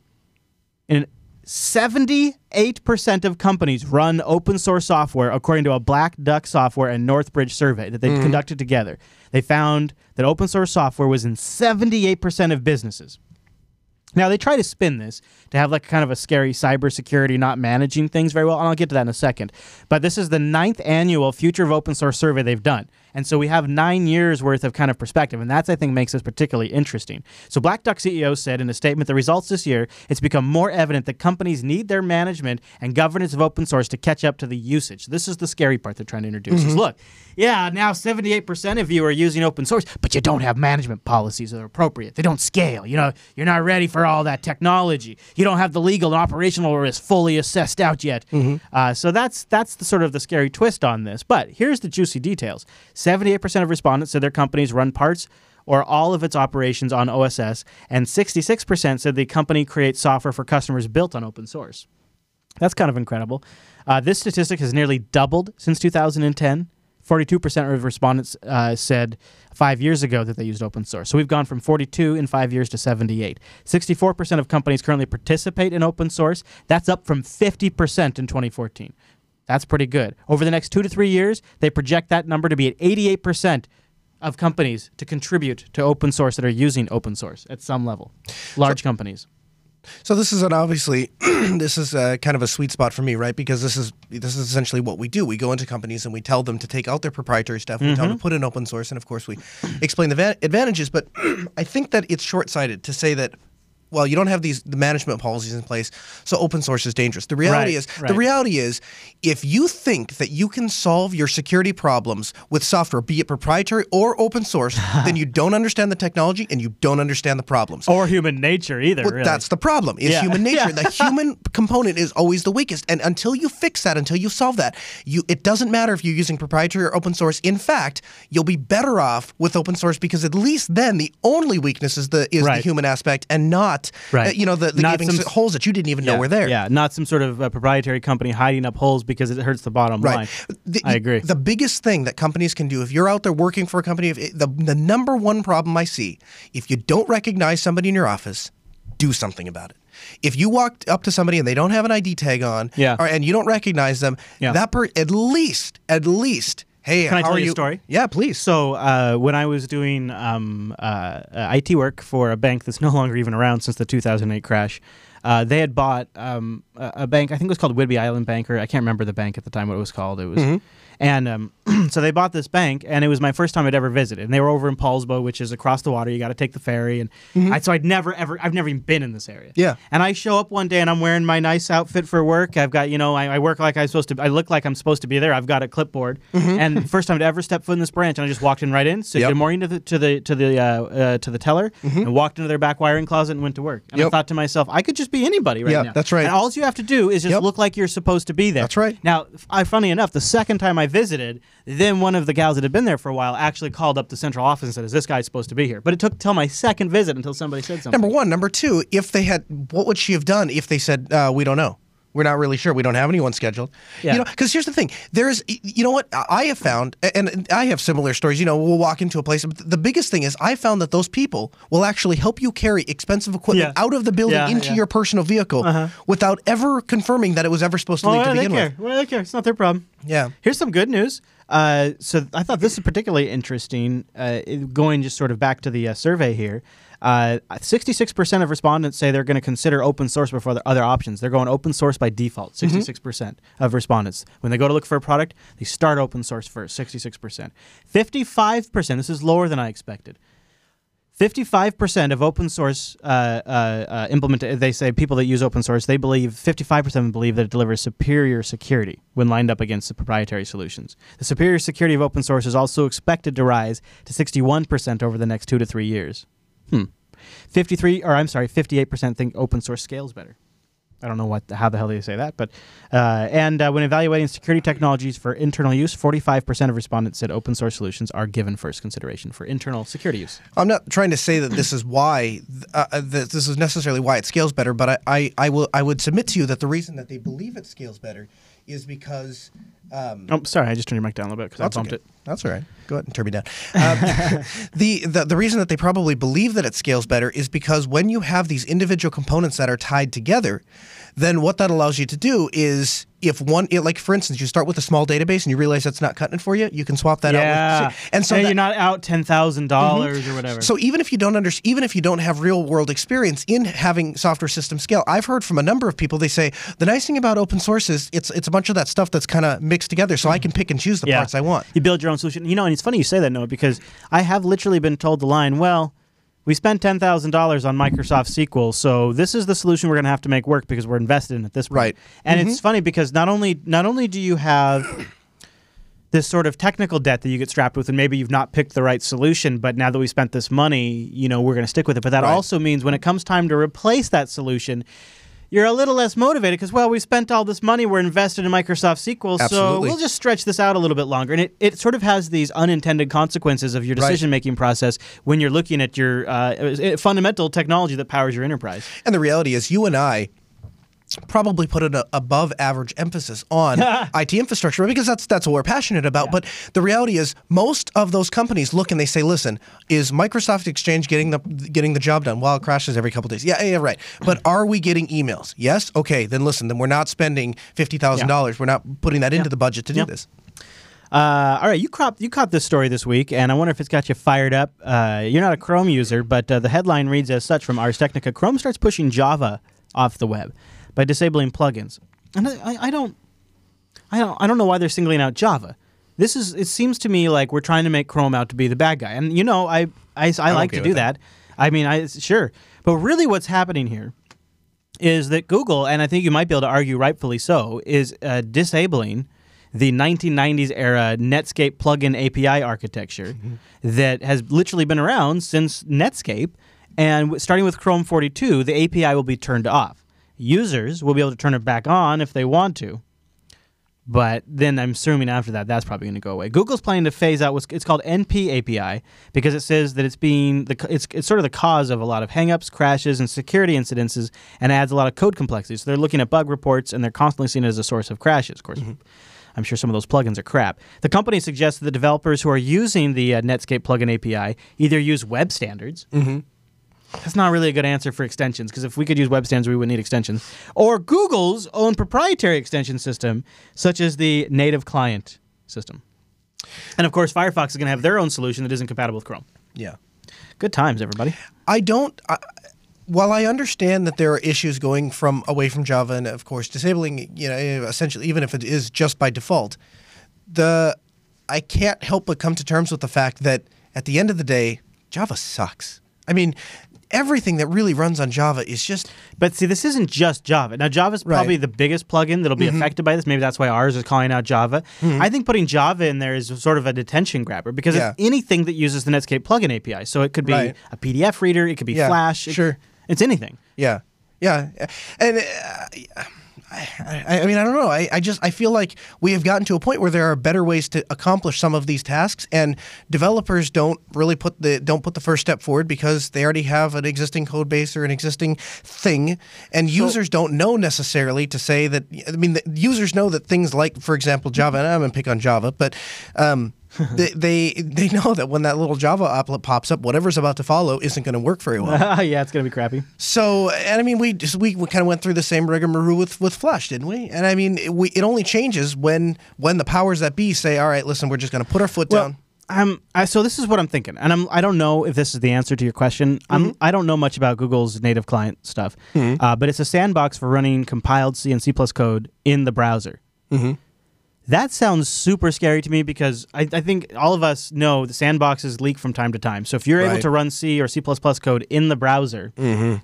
And 78% of companies run open source software according to a Black Duck Software and Northbridge survey that they mm-hmm. conducted together. They found that open source software was in 78% of businesses. Now they try to spin this to have like kind of a scary cybersecurity not managing things very well, and I'll get to that in a second. But this is the ninth annual Future of Open Source survey they've done, and so we have nine years worth of kind of perspective, and that's I think makes this particularly interesting. So Black Duck CEO said in a statement, the results this year, it's become more evident that companies need their management and governance of open source to catch up to the usage. This is the scary part they're trying to introduce. Is mm-hmm. look, yeah, now 78% of you are using open source, but you don't have management policies that are appropriate. They don't scale. You know, you're not ready for all that technology. You don't have the legal and operational risk fully assessed out yet. Uh, so that's that's the sort of the scary twist on this. But here's the juicy details: 78% of respondents said their companies run parts or all of its operations on OSS, and 66% said the company creates software for customers built on open source. That's kind of incredible. Uh, this statistic has nearly doubled since 2010. 42% of respondents uh, said five years ago that they used open source. So we've gone from 42 in five years to 78. 64% of companies currently participate in open source. That's up from 50% in 2014. That's pretty good. Over the next two to three years, they project that number to be at 88% of companies to contribute to open source that are using open source at some level. Large companies. So this is an obviously this is a kind of a sweet spot for me, right? Because this is this is essentially what we do. We go into companies and we tell them to take out their proprietary stuff. We tell them mm-hmm. to put in open source, and of course we explain the va- advantages. But I think that it's short sighted to say that. Well, you don't have these the management policies in place, so open source is dangerous. The reality Right, is, right. the reality is, if you think that you can solve your security problems with software, be it proprietary or open source, then you don't understand the technology and you don't understand the problems. Or human nature either. Well, really. that's the problem. Is Yeah. human nature. Yeah. the human component is always the weakest, and until you fix that, until you solve that, you it doesn't matter if you're using proprietary or open source. In fact, you'll be better off with open source because at least then the only weakness is the is Right. the human aspect, and not Right. uh, you know the, the Not some- holes that you didn't even know were there. Yeah, not some sort of uh, proprietary company hiding up holes because it hurts the bottom line. Right. The, I agree. The biggest thing that companies can do, if you're out there working for a company, if the the number one problem I see, if you don't recognize somebody in your office, do something about it. If you walk up to somebody and they don't have an ID tag on, Yeah. or, and you don't recognize them, Yeah. that per at least at least, hey, Can I tell you a story? Yeah, please. So uh, when I was doing um, uh, uh, IT work for a bank that's no longer even around since the 2008 crash, uh, they had bought um, a, a bank. I think it was called Whidbey Island Banker. I can't remember the bank at the time what it was called. It was, Mm-hmm. And um, so they bought this bank, and it was my first time I'd ever visited. And they were over in Poulsbo, which is across the water. You got to take the ferry, and I, so I'd never ever I've never even been in this area. Mm-hmm. Yeah. And I show up one day and I'm wearing my nice outfit for work. I've got, you know, I, I work like I'm supposed to. I look like I'm supposed to be there. I've got a clipboard. And first time to ever step foot in this branch, and I just walked in right in. Said Mm-hmm. Yep. good morning to the to the to the uh, uh, to the teller, and walked into their back wiring closet and went to work. And I thought to myself, I could just be anybody right Yep, now. that's right. And all you have to do is just Yep. look like you're supposed to be there. That's right. Now, I, funny enough, the second time I visited, then one of the gals that had been there for a while actually called up the central office and said, "Is this guy supposed to be here?" But it took till my second visit until somebody said something. Number one, number two, if they had, what would she have done if they said, uh, "We don't know"? We're not really sure. We don't have anyone scheduled. Yeah. You know, because here's the thing. There's, you know what I have found, and I have similar stories. You know, we'll walk into a place. But the biggest thing is, I found that those people will actually help you carry expensive equipment Yeah. out of the building Yeah, into yeah. Uh-huh. your personal vehicle without ever confirming that it was ever supposed to Oh, leave to they begin care. with. Well, they care. It's not their problem. Yeah. Here's some good news. Uh, so I thought this is particularly interesting. Uh, going just sort of back to the uh, survey here, uh, 66% of respondents say they're going to consider open source before the other options. They're going open source by default. 66% of respondents, when they go to look for a product, they start open source first. 66%. 55%. This is lower than I expected. 55% of open source uh, uh, uh, implement they say people that use open source they believe 55% believe that it delivers superior security when lined up against the proprietary solutions. The superior security of open source is also expected to rise to 61% over the next two to three years. Hmm. 53 or i'm sorry 58% think open source scales better I don't know what how the hell they say that, but uh, and uh, when evaluating security technologies for internal use, 45% of respondents said open source solutions are given first consideration for internal security use. I'm not trying to say that this is why uh, uh, that this is necessarily why it scales better, but I, I, I will I would submit to you that the reason that they believe it scales better is because um, Oh, sorry, I just turned your mic down a little bit because I bumped okay. it. That's all right. Go ahead and turn me down. Um, the, the the reason that they probably believe that it scales better is because when you have these individual components that are tied together, then what that allows you to do is if one it, like for instance you start with a small database and you realize that's not cutting it for you, you can swap that Yeah, out. With, and so that- you're not out ten thousand dollars mm-hmm. or whatever. so even if you don't under, even if you don't have real world experience in having software system scale, I've heard from a number of people. They say the nice thing about open source is it's it's a bunch of that stuff that's kind of mixed together, so I mm-hmm. can pick and choose the yeah. parts I want. You build your own solution. You know, and it's funny you say that, Noah, because I have literally been told the line, well, we spent ten thousand dollars on Microsoft SQL, so this is the solution we're going to have to make work because we're invested in it at this point. Right. And mm-hmm. it's funny because not only not only do you have this sort of technical debt that you get strapped with, and maybe you've not picked the right solution, but now that we spent this money, you know, we're going to stick with it. But that Right. also means when it comes time to replace that solution. You're a little less motivated because, well, we spent all this money, we're invested in Microsoft SQL, so we'll just stretch this out a little bit longer. And it, it sort of has these unintended consequences of your decision making process when you're looking at your uh, fundamental technology that powers your enterprise. And the reality is, you and I probably put an uh, above average emphasis on IT infrastructure because that's that's what we're passionate about. But the reality is, most of those companies look and they say, "Listen, is Microsoft Exchange getting the getting the job done? Well, it crashes every couple days. Yeah, yeah, right. But are we getting emails? Yes. Okay, then listen. Then we're not spending fifty thousand dollars. We're not putting that into the budget to do Yeah. this. Uh, all right, you caught you caught this story this week, and I wonder if it's got you fired up. Uh, you're not a Chrome user, but uh, the headline reads as such from Ars Technica: Chrome starts pushing Java off the web by disabling plugins. And I, I- don't, I don't, I don't know why they're singling out Java. This is. It seems to me like we're trying to make Chrome out to be the bad guy, and you know, I I, I like okay to do that. that. I mean, I sure, but really, what's happening here is that Google, and I think you might be able to argue rightfully so, is uh, disabling the 1990s era Netscape plugin API architecture that has literally been around since Netscape. And w- starting with Chrome 42, the API will be turned off. Users will be able to turn it back on if they want to. But then I'm assuming after that, that's probably going to go away. Google's planning to phase out what's it's called NP API because it says that it's being the it's it's sort of the cause of a lot of hangups, crashes, and security incidences, and adds a lot of code complexity. So they're looking at bug reports and they're constantly seeing it as a source of crashes. Of course, I'm sure some of those plugins are crap. The company suggests that the developers who are using the uh, Netscape plugin API either use web standards. That's not really a good answer for extensions because if we could use web standards, we would need extensions. Or Google's own proprietary extension system, such as the native client system. And of course, Firefox is going to have their own solution that isn't compatible with Chrome. Yeah. Good times, everybody. I don't. I, while I understand that there are issues going from away from Java and of course disabling, you know, eh, essentially even if it is just by default, the I can't help but come to terms with the fact that at the end of the day, Java sucks. I mean, everything that really runs on Java is just But see, this isn't just Java. Now, Java's probably Right. the biggest plugin that'll be affected by this. Maybe that's why Ars is calling out Java. I think putting Java in there is sort of a detention grabber because Yeah. it's anything that uses the Netscape plugin API. So it could be Right. a PDF reader, it could be Yeah, Flash. it- sure. it's anything. Yeah, yeah, and uh, I, I, I mean, I don't know. I, I just I feel like we have gotten to a point where there are better ways to accomplish some of these tasks, and developers don't really put the don't put the first step forward because they already have an existing code base or an existing thing, and users don't know necessarily to say that. I mean, the users know that things like, for example, Java, and I'm gonna pick on Java, but. Um, they, they they know that when that little Java applet pops up, whatever's about to follow isn't going to work very well. yeah, it's gonna be crappy. So, and I mean, we just we, we kind of went through the same rigmarole with with Flash, didn't we? And I mean, it, we it only changes when when the powers that be say, "All right, listen, we're just going to put our foot down." Um, I, so this is what I'm thinking, and I'm I don't know if this is the answer to your question. I'm I don't know much about Google's native client stuff, uh, but it's a sandbox for running compiled C and C plus code in the browser. That sounds super scary to me because I, I think all of us know the sandboxes leak from time to time. So if you're able to run C or C code in the browser, mm-hmm.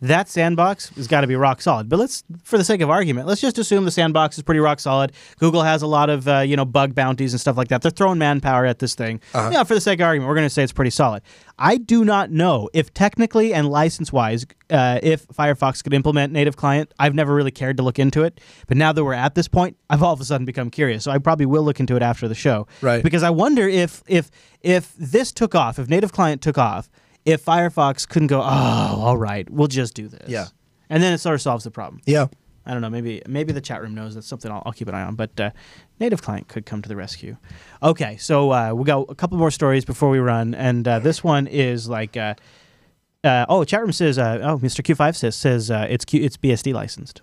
That sandbox has got to be rock solid. But let's, for the sake of argument, let's just assume the sandbox is pretty rock solid. Google has a lot of uh, you know bug bounties and stuff like that. They're throwing manpower at this thing. Yeah, for the sake of argument, we're going to say it's pretty solid. I do not know if technically and license wise, uh, if Firefox could implement native client. I've never really cared to look into it, but now that we're at this point, I've all of a sudden become curious. So I probably will look into it after the show, Right. Because I wonder if if if this took off, if native client took off if Firefox couldn't go, oh, all right, we'll just do this. Yeah. And then it sort of solves the problem. yeah. I don't know. Maybe maybe the chat room knows. That's something I'll, I'll keep an eye on. But uh, native client could come to the rescue. Okay, so uh, we got a couple more stories before we run, and uh, this one is like, uh, uh, oh, chat room says, uh, oh, Mr. Q5 says says uh, it's Q, it's BSD licensed.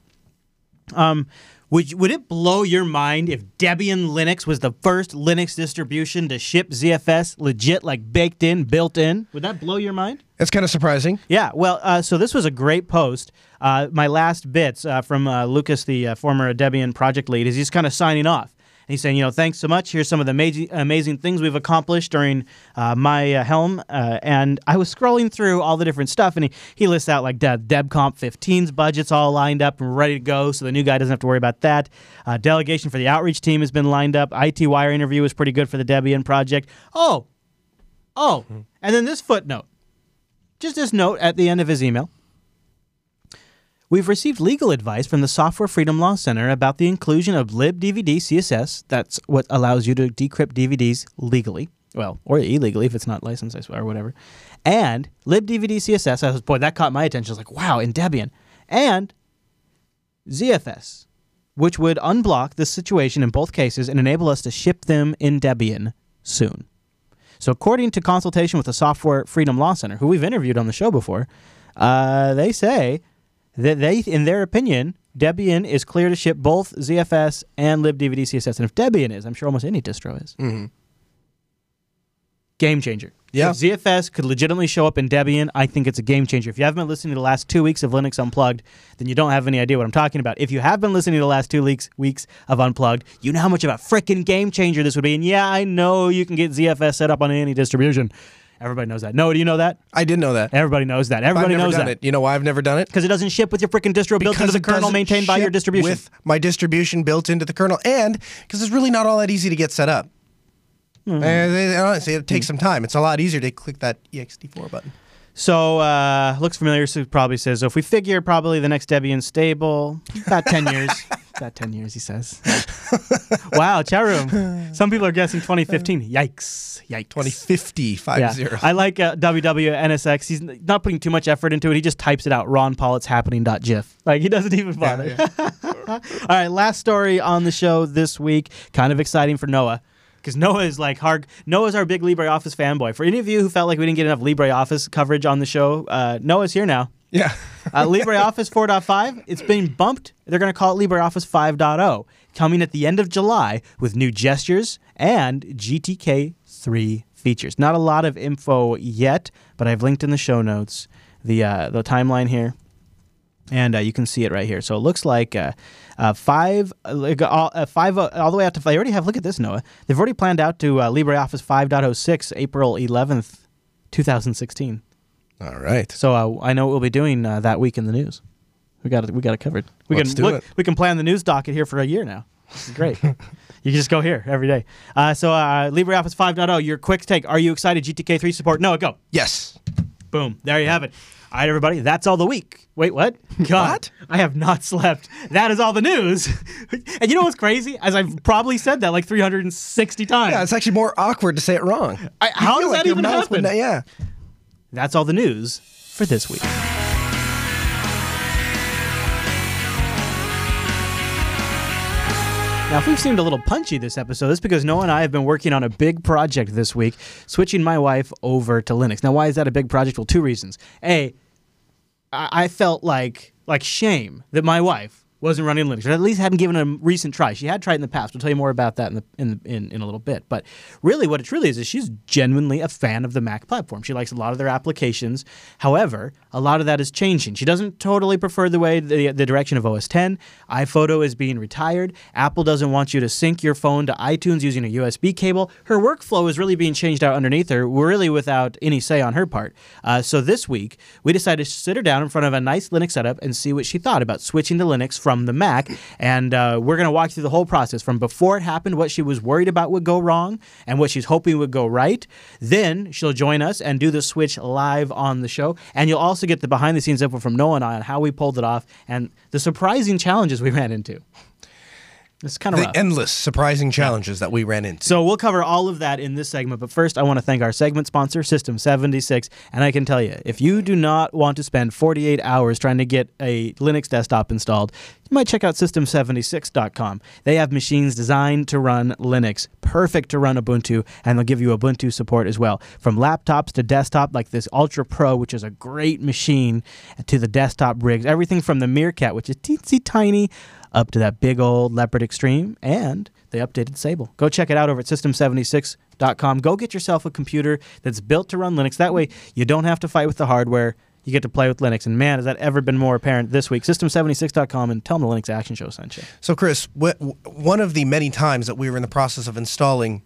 Um, would you- would it blow your mind if Debian Linux was the first Linux distribution to ship ZFS legit, like baked in, built in? Would that blow your mind? It's kind of surprising. Yeah, well, uh, so this was a great post. Uh, my last bits uh, from uh, Lucas, the uh, former Debian project lead, is he's kind of signing off. He's saying, you know, thanks so much. Here's some of the amazing, amazing things we've accomplished during uh, my uh, helm. Uh, and I was scrolling through all the different stuff, and he, he lists out like De- DebConf 15's budgets all lined up and ready to go, so the new guy doesn't have to worry about that. Uh, delegation for the outreach team has been lined up. iTWire interview was pretty good for the Debian project. Oh, oh, and then this footnote just this note at the end of his email. We've received legal advice from the Software Freedom Law Center about the inclusion of libdvdcss. That's what allows you to decrypt DVDs legally, well, or illegally if it's not licensed, I swear, or whatever. And libdvdcss. I was, boy, that caught my attention. I was like, wow, in Debian. And ZFS, which would unblock this situation in both cases and enable us to ship them in Debian soon. So, according to consultation with the Software Freedom Law Center, who we've interviewed on the show before, uh, they say that they, in their opinion, Debian is clear to ship both ZFS and libdvdcss. And if Debian is, I'm sure almost any distro is. Mm-hmm. Game changer. Yeah. If ZFS could legitimately show up in Debian, I think it's a game changer. If you haven't been listening to the last two weeks of Linux Unplugged, then you don't have any idea what I'm talking about. If you have been listening to the last two weeks weeks of Unplugged, you know how much of a freaking game changer this would be. And yeah, I know you can get ZFS set up on any distribution. Everybody knows that. No, do you know that? I didn't know that. Everybody knows that. Everybody never knows done that. it. You know why I've never done it? Because it doesn't ship with your freaking distro built into the kernel maintained by your distribution. With my distribution built into the kernel, and because it's really not all that easy to get set up. Hmm. And honestly, it takes some time. It's a lot easier to click that ext4 button. So uh, looks familiar. So probably says so. If we figure probably the next Debian stable about ten years. about ten years, he says. wow, chat room. Some people are guessing 2015. Yikes! Yikes! 2050, five Yeah, zero. I like uh, WWNSX. He's not putting too much effort into it. He just types it out. Ron Paul, it's happening. GIF. Like he doesn't even bother. All right, last story on the show this week. Kind of exciting for Noah. Because Noah is like hard. Noah's our big LibreOffice fanboy. For any of you who felt like we didn't get enough LibreOffice coverage on the show, uh, Noah's here now. Yeah. Uh, LibreOffice 4.5, it's been bumped. They're going to call it LibreOffice 5.0, coming at the end of July with new gestures and GTK 3 features. Not a lot of info yet, but I've linked in the show notes the uh, the timeline here. And uh, you can see it right here. So it looks like uh, uh, five, like, all, uh, five, all the way out to. They already have. Look at this, Noah. They've already planned out to LibreOffice 5.06, April 11th, 2016. All right. So uh, I know what we'll be doing uh, that week in the news. We got it. We got it covered. We Let's can do look. it. We can plan the news docket here for a year now. This is great. you can just go here every day. Uh, so uh, LibreOffice 5.0. Your quick take. Are you excited? GTK3 support? No, go. Yes. Boom. There you have it. All right, everybody. That's all the week. Wait, what? God, What? I have not slept. That is all the news. and you know what's crazy? As I've probably said that like 360 times. Yeah, it's actually more awkward to say it wrong. I- how does like that even mouth would happen? yeah. That's all the news for this week. Now, if we've seemed a little punchy this episode, it's because Noah and I have been working on a big project this week, switching my wife over to Linux. Now, why is that a big project? Well, two reasons. A, I felt like like shame that my wife wasn't running Linux, or at least hadn't given it a recent try. She had tried in the past. We'll tell you more about that in the, in, in in a little bit. But really, what it truly is is she's genuinely a fan of the Mac platform. She likes a lot of their applications. However, a lot of that is changing. She doesn't totally prefer the way the, the direction of OS 10. iPhoto is being retired. Apple doesn't want you to sync your phone to iTunes using a USB cable. Her workflow is really being changed out underneath her, really without any say on her part. Uh, so this week, we decided to sit her down in front of a nice Linux setup and see what she thought about switching to Linux from the Mac. And uh, we're going to walk through the whole process from before it happened, what she was worried about would go wrong, and what she's hoping would go right. Then she'll join us and do the switch live on the show. And you'll also get the behind the scenes info from Noah and I on how we pulled it off and the surprising challenges we ran into. It's kind of The rough. endless, surprising challenges that we ran into. So we'll cover all of that in this segment. But first, I want to thank our segment sponsor, System 76. And I can tell you, if you do not want to spend 48 hours trying to get a Linux desktop installed, you might check out System76.com. They have machines designed to run Linux, perfect to run Ubuntu, and they'll give you Ubuntu support as well. From laptops to desktop, like this Ultra Pro, which is a great machine, to the desktop rigs, everything from the Meerkat, which is teensy tiny, up to that big old Leopard Extreme and the updated Sable. Go check it out over at System76.com. Go get yourself a computer that's built to run Linux. That way, you don't have to fight with the hardware. You get to play with Linux. And man, has that ever been more apparent this week. System76.com and tell them the Linux Action Show sent you. So, Chris, wh- one of the many times that we were in the process of installing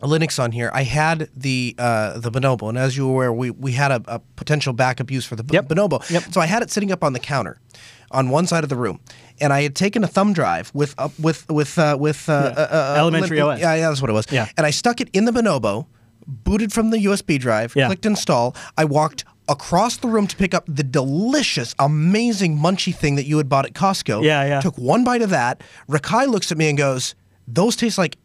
Linux on here, I had the uh, the Bonobo, and as you were aware, we, we had a, a potential backup use for the b- Yep. Bonobo. Yep. So I had it sitting up on the counter, on one side of the room, and I had taken a thumb drive with uh, with with uh, with uh, Yeah. uh, uh, Elementary OS. Yeah, yeah, that's what it was. Yeah. and I stuck it in the Bonobo, booted from the USB drive, Yeah. clicked install. I walked across the room to pick up the delicious, amazing munchy thing that you had bought at Costco. Yeah, yeah. Took one bite of that. Rikai looks at me and goes, "Those taste like."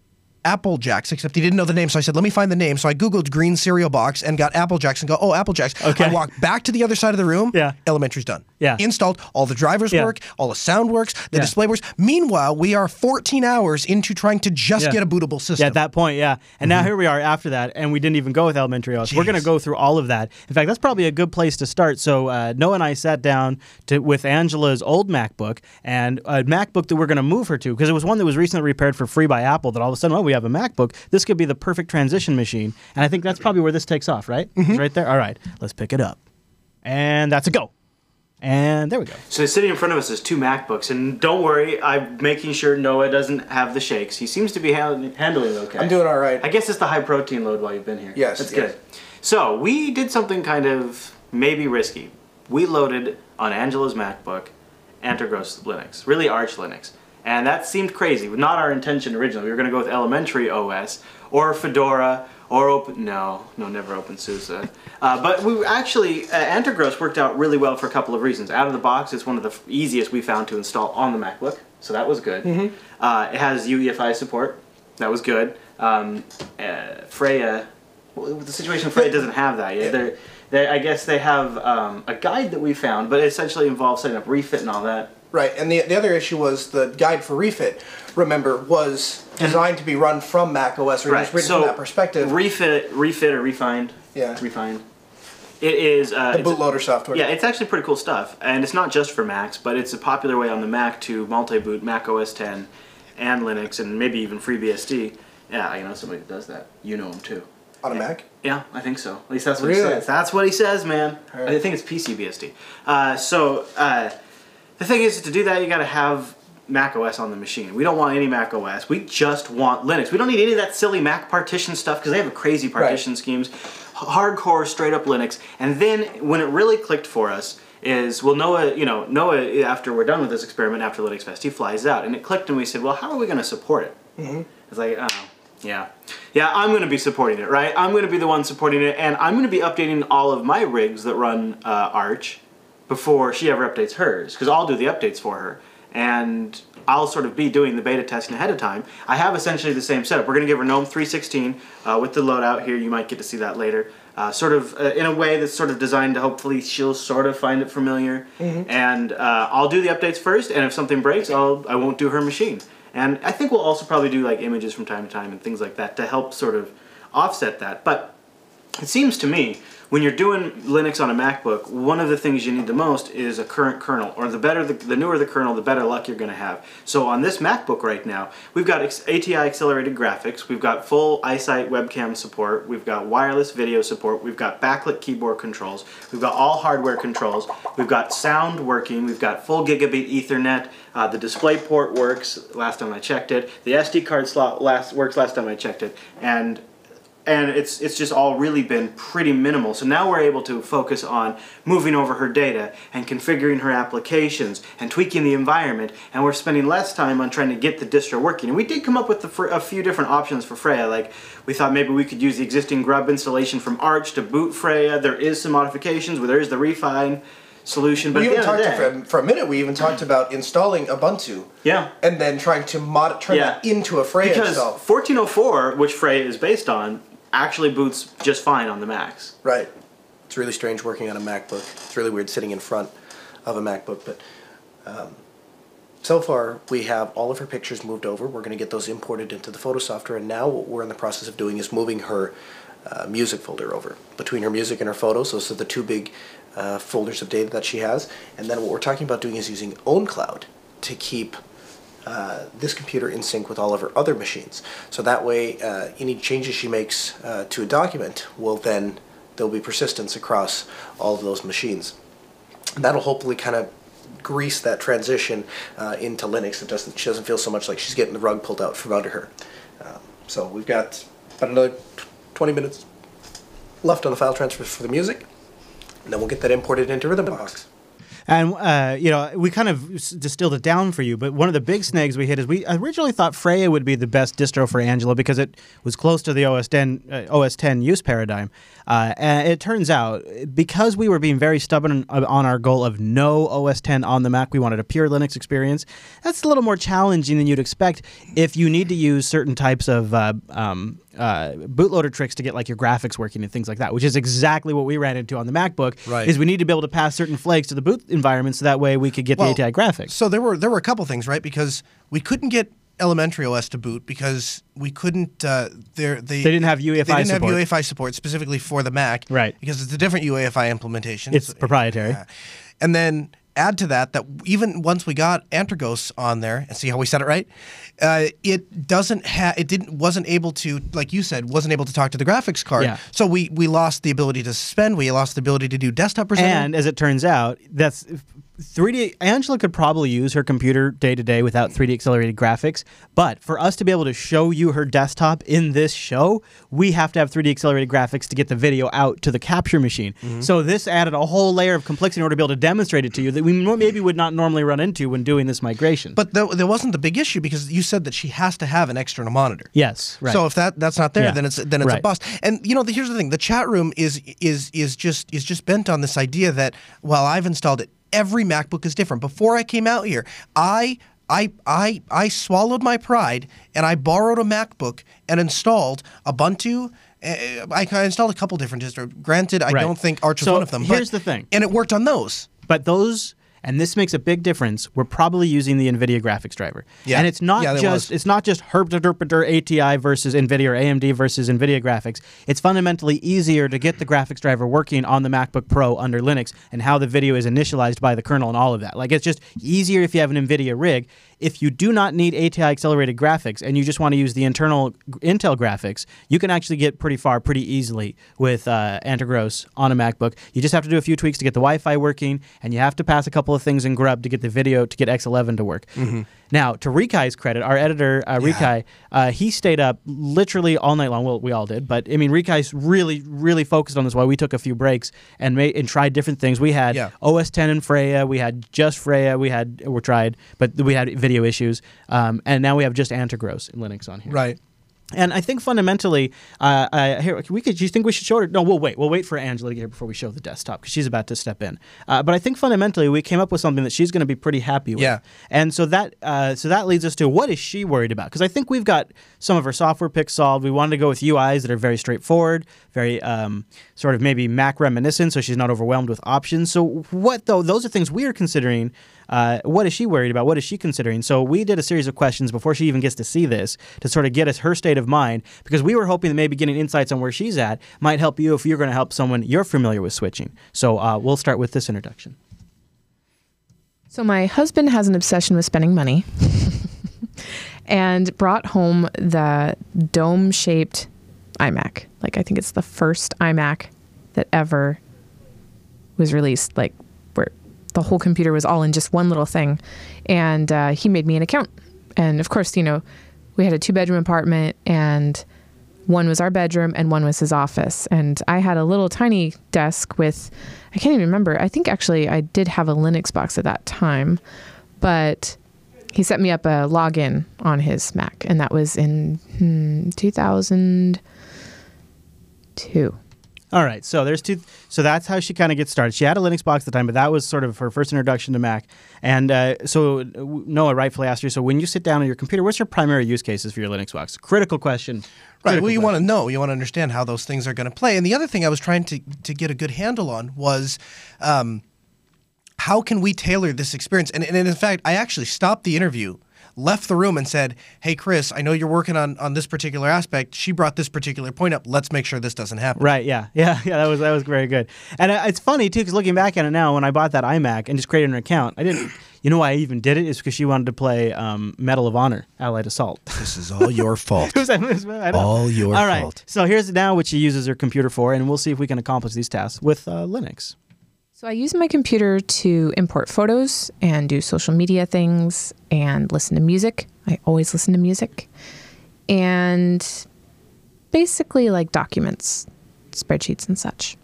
Apple Jacks, except he didn't know the name. So I said, let me find the name. So I Googled green cereal box and got Apple Jacks and go, oh, Apple Jacks. Okay. I walked back to the other side of the room. Yeah. Elementary's done. Yeah. Installed. All the drivers Yeah. work. All the sound works. The Yeah. display works. Meanwhile, we are 14 hours into trying to just Yeah. get a bootable system. Yeah, at that point, yeah. And now here we are after that, and we didn't even go with elementary OS. We're going to go through all of that. In fact, that's probably a good place to start. So uh, Noah and I sat down to, with Angela's old MacBook and a MacBook that we're going to move her to because it was one that was recently repaired for free by Apple. That all of a sudden, oh, we have a MacBook. This could be the perfect transition machine. And I think that's probably where this takes off, right? It's mm-hmm. right there. All right, let's pick it up, and that's a go. And there we go. So sitting in front of us is two MacBooks, and don't worry, I'm making sure Noah doesn't have the shakes. He seems to be handling it okay. I'm doing all right. I guess it's the high protein load while you've been here. Yes, That's yes. good. So we did something kind of maybe risky. We loaded on Angela's MacBook Antergos Linux, really Arch Linux. And that seemed crazy. Not our intention originally. We were going to go with elementary OS or Fedora or Open. No, no, never OpenSUSE. Uh, but we actually, uh, Antergos worked out really well for a couple of reasons. Out of the box, it's one of the f- easiest we found to install on the MacBook. So that was good. Uh, it has UEFI support. That was good. Um, uh, Freya, well, the situation Freya doesn't have that yet. They're, they, I guess they have um, a guide that we found, but it essentially involves setting up rEFIt and all that. Right, and the, the other issue was the guide for rEFIt, remember, was designed to be run from Mac OS, or just written so from that perspective. rEFIt, rEFIt or rEFInd. Yeah. rEFInd. It is uh, the bootloader software. Yeah, it's actually pretty cool stuff, and it's not just for Macs, but it's a popular way on the Mac to multi-boot Mac OS 10 and Linux, and maybe even FreeBSD. Yeah, I know somebody that does that. You know him too. On a Mac? Yeah, I think so. At least that's what he says. That's what he says, man. Alright. I think it's PCBSD. Uh, so uh, the thing is, to do that, you got to have Mac OS on the machine. We don't want any Mac OS. We just want Linux. We don't need any of that silly Mac partition stuff because they have crazy partition schemes. Hardcore, straight up Linux. And then when it really clicked for us is well Noah, you know Noah after we're done with this experiment after Linux Fest he flies out and it clicked and we said well how are we going to support it? Mm-hmm. It's like oh yeah. Yeah, I'm going to be supporting it, right? I'm going to be the one supporting it, and I'm going to be updating all of my rigs that run uh, Arch before she ever updates hers, because I'll do the updates for her. And I'll sort of be doing the beta testing ahead of time. I have essentially the same setup. We're going to give her GNOME 316 uh, with the loadout here. You might get to see that later. Uh, sort of uh, in a way that's sort of designed to hopefully she'll sort of find it familiar. And uh, I'll do the updates first, and if something breaks, I'll I won't do her machine. And I think we'll also probably do like images from time to time and things like that to help sort of offset that. But it seems to me when you're doing Linux on a MacBook, one of the things you need the most is a current kernel. Or the better, the, the newer the kernel, the better luck you're going to have. So on this MacBook right now, we've got ATI accelerated graphics, we've got full iSight webcam support, we've got wireless video support, we've got backlit keyboard controls, we've got all hardware controls, we've got sound working, we've got full gigabit Ethernet, uh, the display port works last time I checked it, the SD card slot last works last time I checked it, and and it's it's just all really been pretty minimal. So now we're able to focus on moving over her data and configuring her applications and tweaking the environment, and we're spending less time on trying to get the distro working. And we did come up with the, a few different options for Freya. Like we thought maybe we could use the existing Grub installation from Arch to boot Freya. There is some modifications where there is the rEFInd solution. But we even talked day, for, for, a minute. We even talked about installing Ubuntu. Yeah. And then trying to mod turn yeah. that into a Freya because install. 1404, which Freya is based on, actually boots just fine on the Macs. Right. It's really strange working on a MacBook. It's really weird sitting in front of a MacBook, but um, so far we have all of her pictures moved over. We're going to get those imported into the photo software, and now what we're in the process of doing is moving her uh, music folder over between her music and her photos. Those are the two big uh, folders of data that she has. And then what we're talking about doing is using OwnCloud to keep uh, this computer in sync with all of her other machines. So that way, uh, any changes she makes uh, to a document will then, there'll be persistence across all of those machines. And that'll hopefully kind of grease that transition uh, into Linux. It doesn't, she doesn't feel so much like she's getting the rug pulled out from under her. Um, so we've got about another 20 minutes left on the file transfers for the music, and then we'll get that imported into Rhythmbox. And uh, you know, we kind of distilled it down for you. But one of the big snags we hit is we originally thought Freya would be the best distro for Angela because it was close to the OS 10 uh, OS 10 use paradigm. Uh, and it turns out because we were being very stubborn on our goal of no OS 10 on the Mac, we wanted a pure Linux experience. That's a little more challenging than you'd expect if you need to use certain types of uh, um, uh, bootloader tricks to get like your graphics working and things like that, which is exactly what we ran into on the MacBook. Right. Is we need to be able to pass certain flags to the boot environment so that way we could get well, the ATI graphics. So there were there were a couple things, right? Because we couldn't get elementary OS to boot because we couldn't. Uh, they they didn't have UEFI. They didn't support. have UEFI support specifically for the Mac, right? Because it's a different UEFI implementation. It's proprietary. Yeah. And then add to that that even once we got Antergos on there and see how we said it right, uh, it doesn't have it didn't wasn't able to like you said wasn't able to talk to the graphics card. Yeah. So we we lost the ability to suspend. We lost the ability to do desktop presenting. And as it turns out, that's 3D Angela could probably use her computer day to day without 3D accelerated graphics, but for us to be able to show you her desktop in this show, we have to have 3D accelerated graphics to get the video out to the capture machine. Mm-hmm. So this added a whole layer of complexity in order to be able to demonstrate it to you that we maybe would not normally run into when doing this migration. But th- there wasn't the big issue because you said that she has to have an external monitor. Yes, right. So if that that's not there, yeah. then it's then it's right. a bust. And you know, the, here's the thing: the chat room is is is just is just bent on this idea that well, I've installed it every MacBook is different. Before I came out here, I I, I, I swallowed my pride and I borrowed a MacBook and installed Ubuntu. Uh, I installed a couple different distros. Granted, I right. don't think Arch was so one of them. Here's but, the thing. And it worked on those. But those and this makes a big difference. We're probably using the NVIDIA graphics driver, yeah. and it's not yeah, just it's not just herpderpder ATI versus NVIDIA or AMD versus NVIDIA graphics. It's fundamentally easier to get the graphics driver working on the MacBook Pro under Linux, and how the video is initialized by the kernel and all of that. Like it's just easier if you have an NVIDIA rig. If you do not need ATI accelerated graphics and you just want to use the internal Intel graphics, you can actually get pretty far pretty easily with uh, Antergos on a MacBook. You just have to do a few tweaks to get the Wi-Fi working, and you have to pass a couple of things in Grub to get the video to get X11 to work. Mm-hmm. Now, to Rikai's credit, our editor uh, yeah. Rikai, uh, he stayed up literally all night long. Well, we all did, but I mean, Rikai's really, really focused on this. While we took a few breaks and made and tried different things. We had yeah. OS 10 and Freya. We had just Freya. We had we tried, but we had video issues. Um, and now we have just Antergos in Linux on here. Right. And I think fundamentally, uh, uh, here we could. You think we should show her? No, we'll wait. We'll wait for Angela to get here before we show the desktop because she's about to step in. Uh, but I think fundamentally, we came up with something that she's going to be pretty happy with. Yeah. And so that uh, so that leads us to what is she worried about? Because I think we've got some of her software picks solved. We wanted to go with UIs that are very straightforward, very um, sort of maybe Mac reminiscent, so she's not overwhelmed with options. So what though? Those are things we are considering. Uh, what is she worried about? What is she considering? So we did a series of questions before she even gets to see this to sort of get us her state of mind because we were hoping that maybe getting insights on where she's at might help you if you're going to help someone you're familiar with switching. So uh, we'll start with this introduction. So my husband has an obsession with spending money and brought home the dome-shaped iMac. Like I think it's the first iMac that ever was released like the whole computer was all in just one little thing. And uh, he made me an account. And of course, you know, we had a two bedroom apartment and one was our bedroom and one was his office. And I had a little tiny desk with, I can't even remember. I think actually I did have a Linux box at that time, but he set me up a login on his Mac. And that was in hmm, 2002. All right, so there's two. So that's how she kind of gets started. She had a Linux box at the time, but that was sort of her first introduction to Mac. And uh, so Noah rightfully asked her. So when you sit down on your computer, what's your primary use cases for your Linux box? Critical question. Right. Critical Well, you want to know, you want to understand how those things are going to play. And the other thing I was trying to to get a good handle on was. Um, how can we tailor this experience? And, and in fact, I actually stopped the interview, left the room, and said, "Hey, Chris, I know you're working on on this particular aspect. She brought this particular point up. Let's make sure this doesn't happen." Right. Yeah. Yeah. Yeah. That was that was very good. And uh, it's funny too because looking back at it now, when I bought that iMac and just created an account, I didn't. You know why I even did it is because she wanted to play um, Medal of Honor, Allied Assault. This is all your fault. It was- it was- All your All right. fault. So here's now what she uses her computer for, and we'll see if we can accomplish these tasks with uh, Linux. So I use my computer to import photos and do social media things and listen to music. I always listen to music. And basically like documents, spreadsheets and such.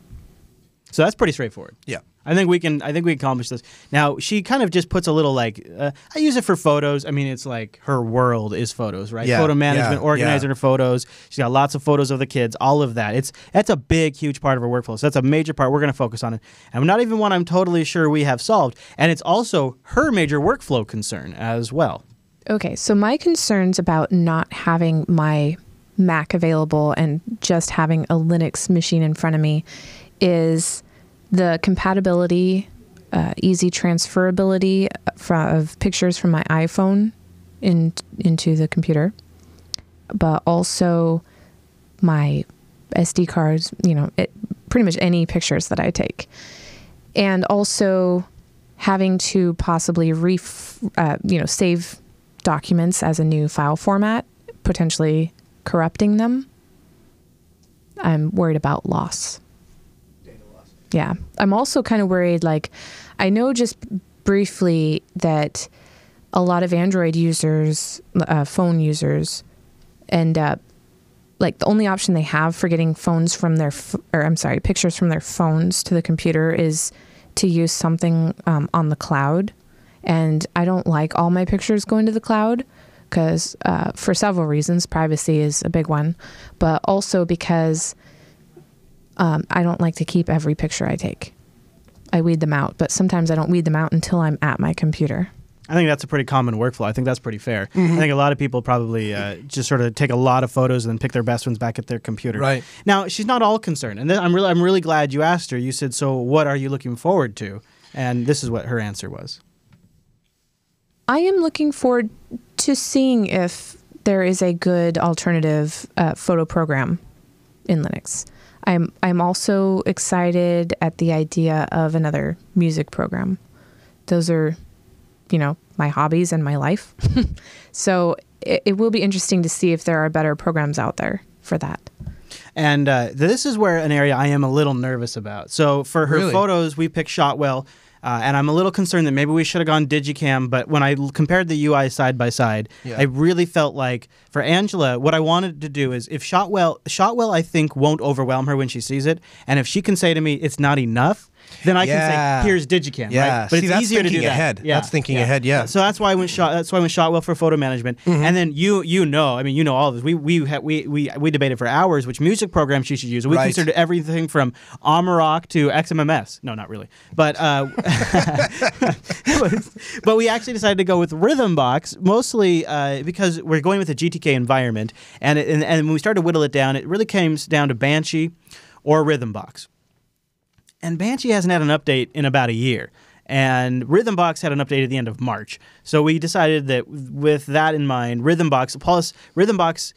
So that's pretty straightforward. Yeah. I think we can. I think we can accomplish this. Now she kind of just puts a little like uh, I use it for photos. I mean, it's like her world is photos, right? Yeah, Photo management, yeah, organizing yeah. her photos. She's got lots of photos of the kids. All of that. It's that's a big, huge part of her workflow. So that's a major part. We're going to focus on it, and not even one I'm totally sure we have solved. And it's also her major workflow concern as well. Okay, so my concerns about not having my Mac available and just having a Linux machine in front of me is the compatibility, uh, easy transferability of pictures from my iPhone in, into the computer, but also my SD cards, you know, it, pretty much any pictures that I take. And also having to possibly ref, uh, you know, save documents as a new file format, potentially corrupting them. I'm worried about loss. Yeah. I'm also kind of worried like I know just briefly that a lot of Android users, uh, phone users end up like the only option they have for getting phones from their f- or I'm sorry, pictures from their phones to the computer is to use something um, on the cloud. And I don't like all my pictures going to the cloud because uh, for several reasons, privacy is a big one, but also because um, I don't like to keep every picture I take. I weed them out, but sometimes I don't weed them out until I'm at my computer. I think that's a pretty common workflow. I think that's pretty fair. I think a lot of people probably uh, just sort of take a lot of photos and then pick their best ones back at their computer. Right. Now she's not all concerned, and then I'm really I'm really glad you asked her. You said, "So what are you looking forward to?" And this is what her answer was. I am looking forward to seeing if there is a good alternative uh, photo program in Linux. I'm I'm also excited at the idea of another music program. Those are, you know, my hobbies and my life. so it, it will be interesting to see if there are better programs out there for that. And uh, this is where an area I am a little nervous about. So for her Really? photos, we picked Shotwell, uh, and I'm a little concerned that maybe we should have gone digiKam. But when I l- compared the UI side by side, Yeah. I really felt like for Angela, what I wanted to do is if Shotwell, Shotwell, I think won't overwhelm her when she sees it, and if she can say to me it's not enough, then I Yeah. can say here's digiKam. Yeah. right? but See, it's easier to do that. ahead. Yeah. That's thinking ahead, yeah. So that's why I went shot. That's why I went Shotwell for photo management. And then you you know, I mean, you know all this. We we ha- we we we debated for hours which music program she should use. We Right. considered everything from Amarok to XMMS. No, not really. But uh, but we actually decided to go with Rhythmbox mostly uh, because we're going with a GTK environment, and, it, and and when we started to whittle it down, it really came down to Banshee or Rhythmbox. And Banshee hasn't had an update in about a year. And Rhythmbox had an update at the end of March. So we decided that with that in mind, Rhythmbox plus Rhythmbox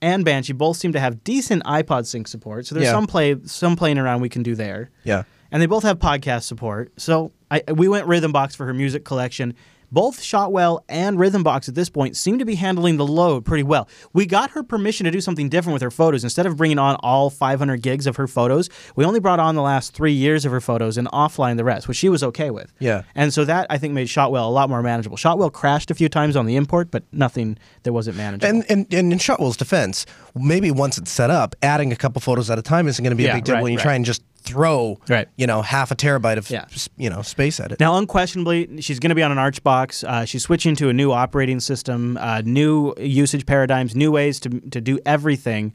and Banshee both seem to have decent iPod sync support. So there's Yeah. some play some playing around we can do there. Yeah. And they both have podcast support. So I, we went Rhythmbox for her music collection. Both Shotwell and Rhythmbox at this point seem to be handling the load pretty well. We got her permission to do something different with her photos. Instead of bringing on all 500 gigs of her photos, we only brought on the last three years of her photos and offline the rest, which she was okay with. Yeah. And so that I think made Shotwell a lot more manageable. Shotwell crashed a few times on the import, but nothing that wasn't manageable. And, and and in Shotwell's defense, maybe once it's set up, adding a couple photos at a time isn't going to be Yeah, a big deal right, when you right. try and just throw, Right. you know, half a terabyte of, Yeah. you know, space at it. Now, unquestionably, she's going to be on an Archbox. Uh, she's switching to a new operating system, uh, new usage paradigms, new ways to, to do everything.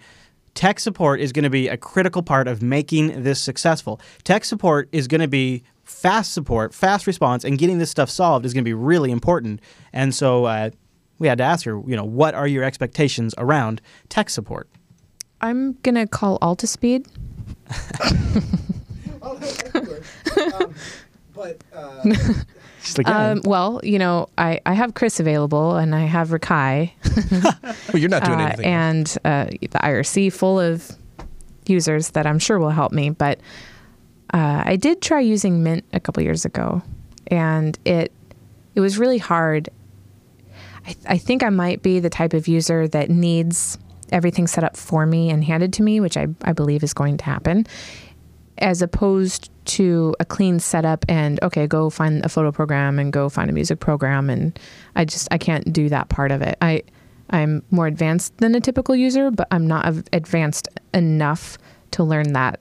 Tech support is going to be a critical part of making this successful. Tech support is going to be fast support, fast response, and getting this stuff solved is going to be really important. And so uh, we had to ask her, you know, what are your expectations around tech support? I'm gonna call Altispeed. She's like, Um, well, you know, I, I have Chris available and I have Rikai Well, you're not doing uh, anything. and uh, the IRC full of users that I'm sure will help me. But uh, I did try using Mint a couple years ago, and it it was really hard. I, th- I think I might be the type of user that needs everything set up for me and handed to me, which I, I believe is going to happen, as opposed to a clean setup and okay, go find a photo program and go find a music program, and I just I can't do that part of it. I I'm more advanced than a typical user, but I'm not av- advanced enough to learn that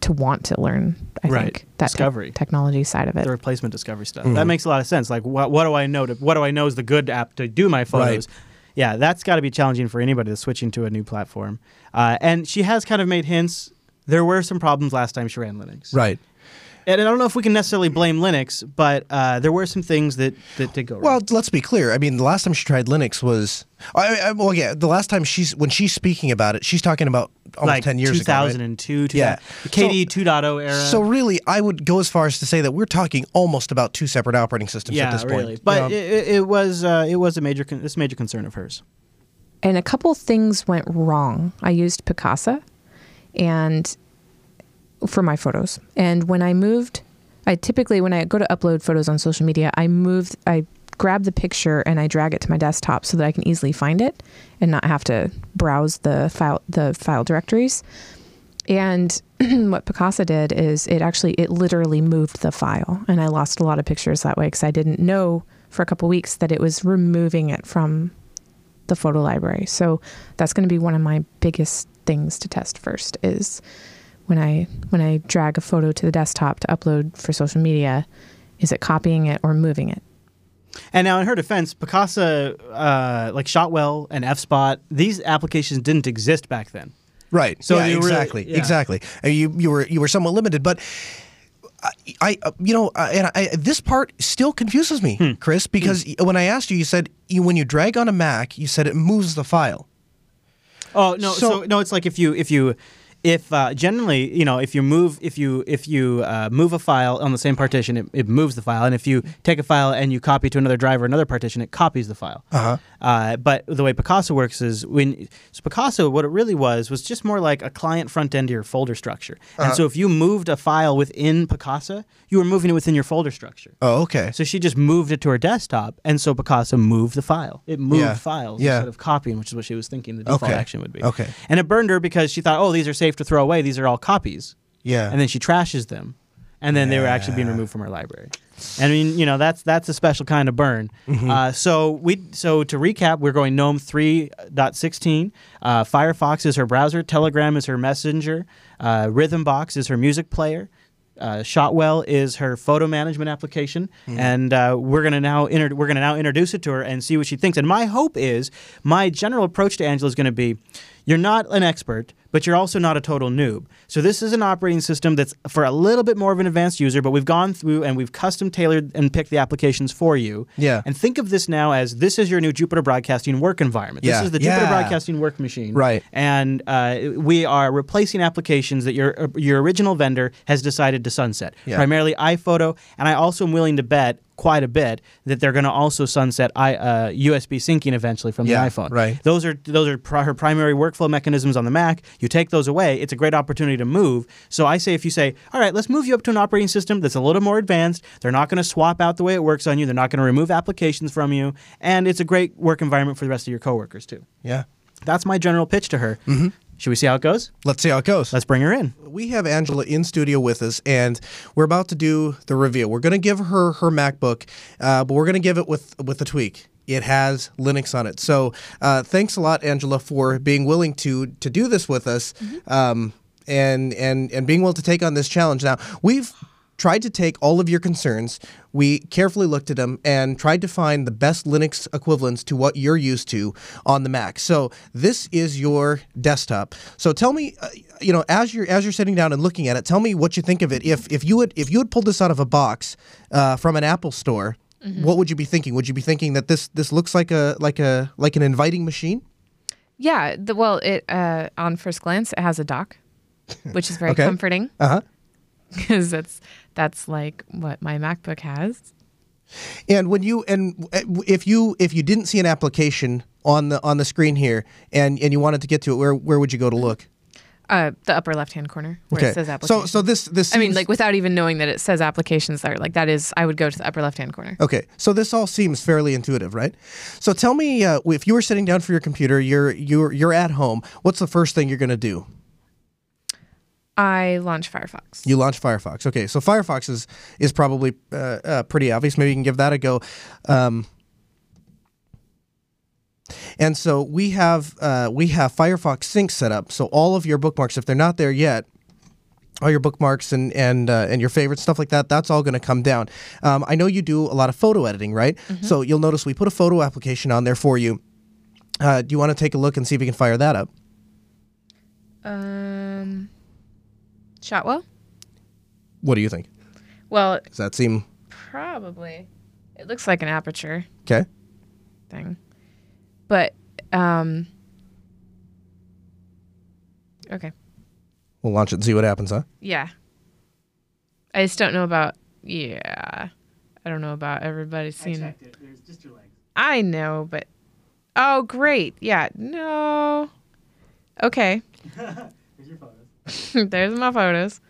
to want to learn. I Right. think that tech- Discovery. technology side of it. the replacement discovery stuff. Mm-hmm. That makes a lot of sense. Like, what, what do I know? To, what do I know is the good app to do my photos? Yeah, that's got to be challenging for anybody that's switching to a new platform. Uh, and she has kind of made hints. There were some problems last time she ran Linux. right. And I don't know if we can necessarily blame Linux, but uh, there were some things that, that did go wrong. Well, let's be clear. I mean, the last time she tried Linux was, I, I, well, yeah, the last time she's when she's speaking about it, she's talking about almost like ten years ago. right? 2002, Yeah. the KDE 2.0 era. So really, I would go as far as to say that we're talking almost about two separate operating systems yeah, at this point. really. You But know? it, it- it was uh, it was a major con- this major concern of hers. and a couple things went wrong. I used Picasa and for my photos. And when I moved, I typically when I go to upload photos on social media, I moved I grab the picture and I drag it to my desktop so that I can easily find it and not have to browse the file the file directories. And what Picasa did is it actually it literally moved the file and I lost a lot of pictures that way because I didn't know for a couple weeks that it was removing it from the photo library. So that's going to be one of my biggest things to test first is when I when I drag a photo to the desktop to upload for social media, is it copying it or moving it? And now, in her defense, Picasa, uh, like Shotwell and FSpot, these applications didn't exist back then. Right. So So yeah, you really- exactly, yeah. exactly. You you were you were somewhat limited, but I, I uh, you know, uh, and I, this part still confuses me, Hmm. Chris, because y when I asked you, you said you, when you drag on a Mac, you said it moves the file. Oh no! So, So- no, it's like if you if you if uh, generally you know if you move if you if you uh, move a file on the same partition, it, it moves the file, and if you take a file and you copy to another drive or another partition, it copies the file. Uh-huh. Uh, but the way Picasa works is when so Picasa, what it really was was just more like a client front end to your folder structure. Uh-huh. And so if you moved a file within Picasa, you were moving it within your folder structure. Oh, okay. So she just moved it to her desktop, and so Picasa moved the file. It moved Yeah. files Yeah. instead of copying, which is what she was thinking the default Okay. action would be. Okay. And it burned her because she thought, oh, these are safe to throw away. These are all copies. Yeah. And then she trashes them, and then they were actually being removed from her library. I mean, you know, that's that's a special kind of burn. Mm-hmm. Uh, so we so to recap, we're going GNOME 3.16. Uh, Firefox is her browser. Telegram is her messenger. Uh, Rhythmbox is her music player. uh, Shotwell is her photo management application, and uh, we're gonna now inter- we're gonna now introduce it to her and see what she thinks. And my hope is, my general approach to Angela is going to be, you're not an expert, but you're also not a total noob. So this is an operating system that's for a little bit more of an advanced user, but we've gone through and we've custom tailored and picked the applications for you. Yeah. And think of this now as this is your new Jupiter Broadcasting work environment. Yeah. This is the Jupiter Yeah. Broadcasting work machine. Right. And uh, we are replacing applications that your your original vendor has decided to sunset. Yeah. Primarily iPhoto, and I also am willing to bet quite a bit that they're going to also sunset I, uh, USB syncing eventually from Yeah, the iPhone. right. Those are those are her primary workflow mechanisms on the Mac. You take those away, it's a great opportunity to move. So I say if you say, all right, let's move you up to an operating system that's a little more advanced. They're not going to swap out the way it works on you. They're not going to remove applications from you, and it's a great work environment for the rest of your coworkers too. Yeah. That's my general pitch to her. Mm-hmm. Should we see how it goes? Let's see how it goes. Let's bring her in. we have Angela in studio with us, and we're about to do the reveal. We're going to give her her MacBook, uh, but we're going to give it with with a tweak. It has Linux on it. So uh, thanks a lot, Angela, for being willing to to do this with us, um, and and and being willing to take on this challenge. Now we've tried to take all of your concerns. We carefully looked at them and tried to find the best Linux equivalents to what you're used to on the Mac. So this is your desktop. So tell me, uh, you know, as you're as you're sitting down and looking at it, tell me what you think of it. If if you would if you had pulled this out of a box uh, from an Apple store, what would you be thinking? Would you be thinking that this this looks like a like a like an inviting machine? Yeah. The, well, it uh, on first glance, it has a dock, which is very Okay. comforting Uh huh. because that's that's like what my MacBook has. And when you and uh, if you if you didn't see an application on the on the screen here and and you wanted to get to it, where where would you go to look? Uh, the upper left hand corner where it says So application. so this this I mean, like without even knowing that it says applications there, like that is, I would go to the upper left hand corner. Okay, so this all seems fairly intuitive, right? So tell me, uh, if you were sitting down for your computer, you're you're you're at home. What's the first thing you're going to do? I launch Firefox. You launch Firefox. Okay, so Firefox is is probably uh, uh, pretty obvious. Maybe you can give that a go. Um, and so we have uh, we have Firefox Sync set up. So all of your bookmarks, if they're not there yet, all your bookmarks and and uh, and your favorite stuff like that, that's all going to come down. Um, I know you do a lot of photo editing, right? So you'll notice we put a photo application on there for you. Uh, do you want to take a look and see if we can fire that up? Um, Shotwell? What do you think? Well, Does that seem probably. It looks like an aperture okay? thing, but um. Okay. We'll launch it and see what happens, huh? Yeah. I just don't know about. Yeah. I don't know about everybody seeing. it. There's just your legs. I know, but oh, great. Yeah, no. Okay, Here's your photos. there's my photos.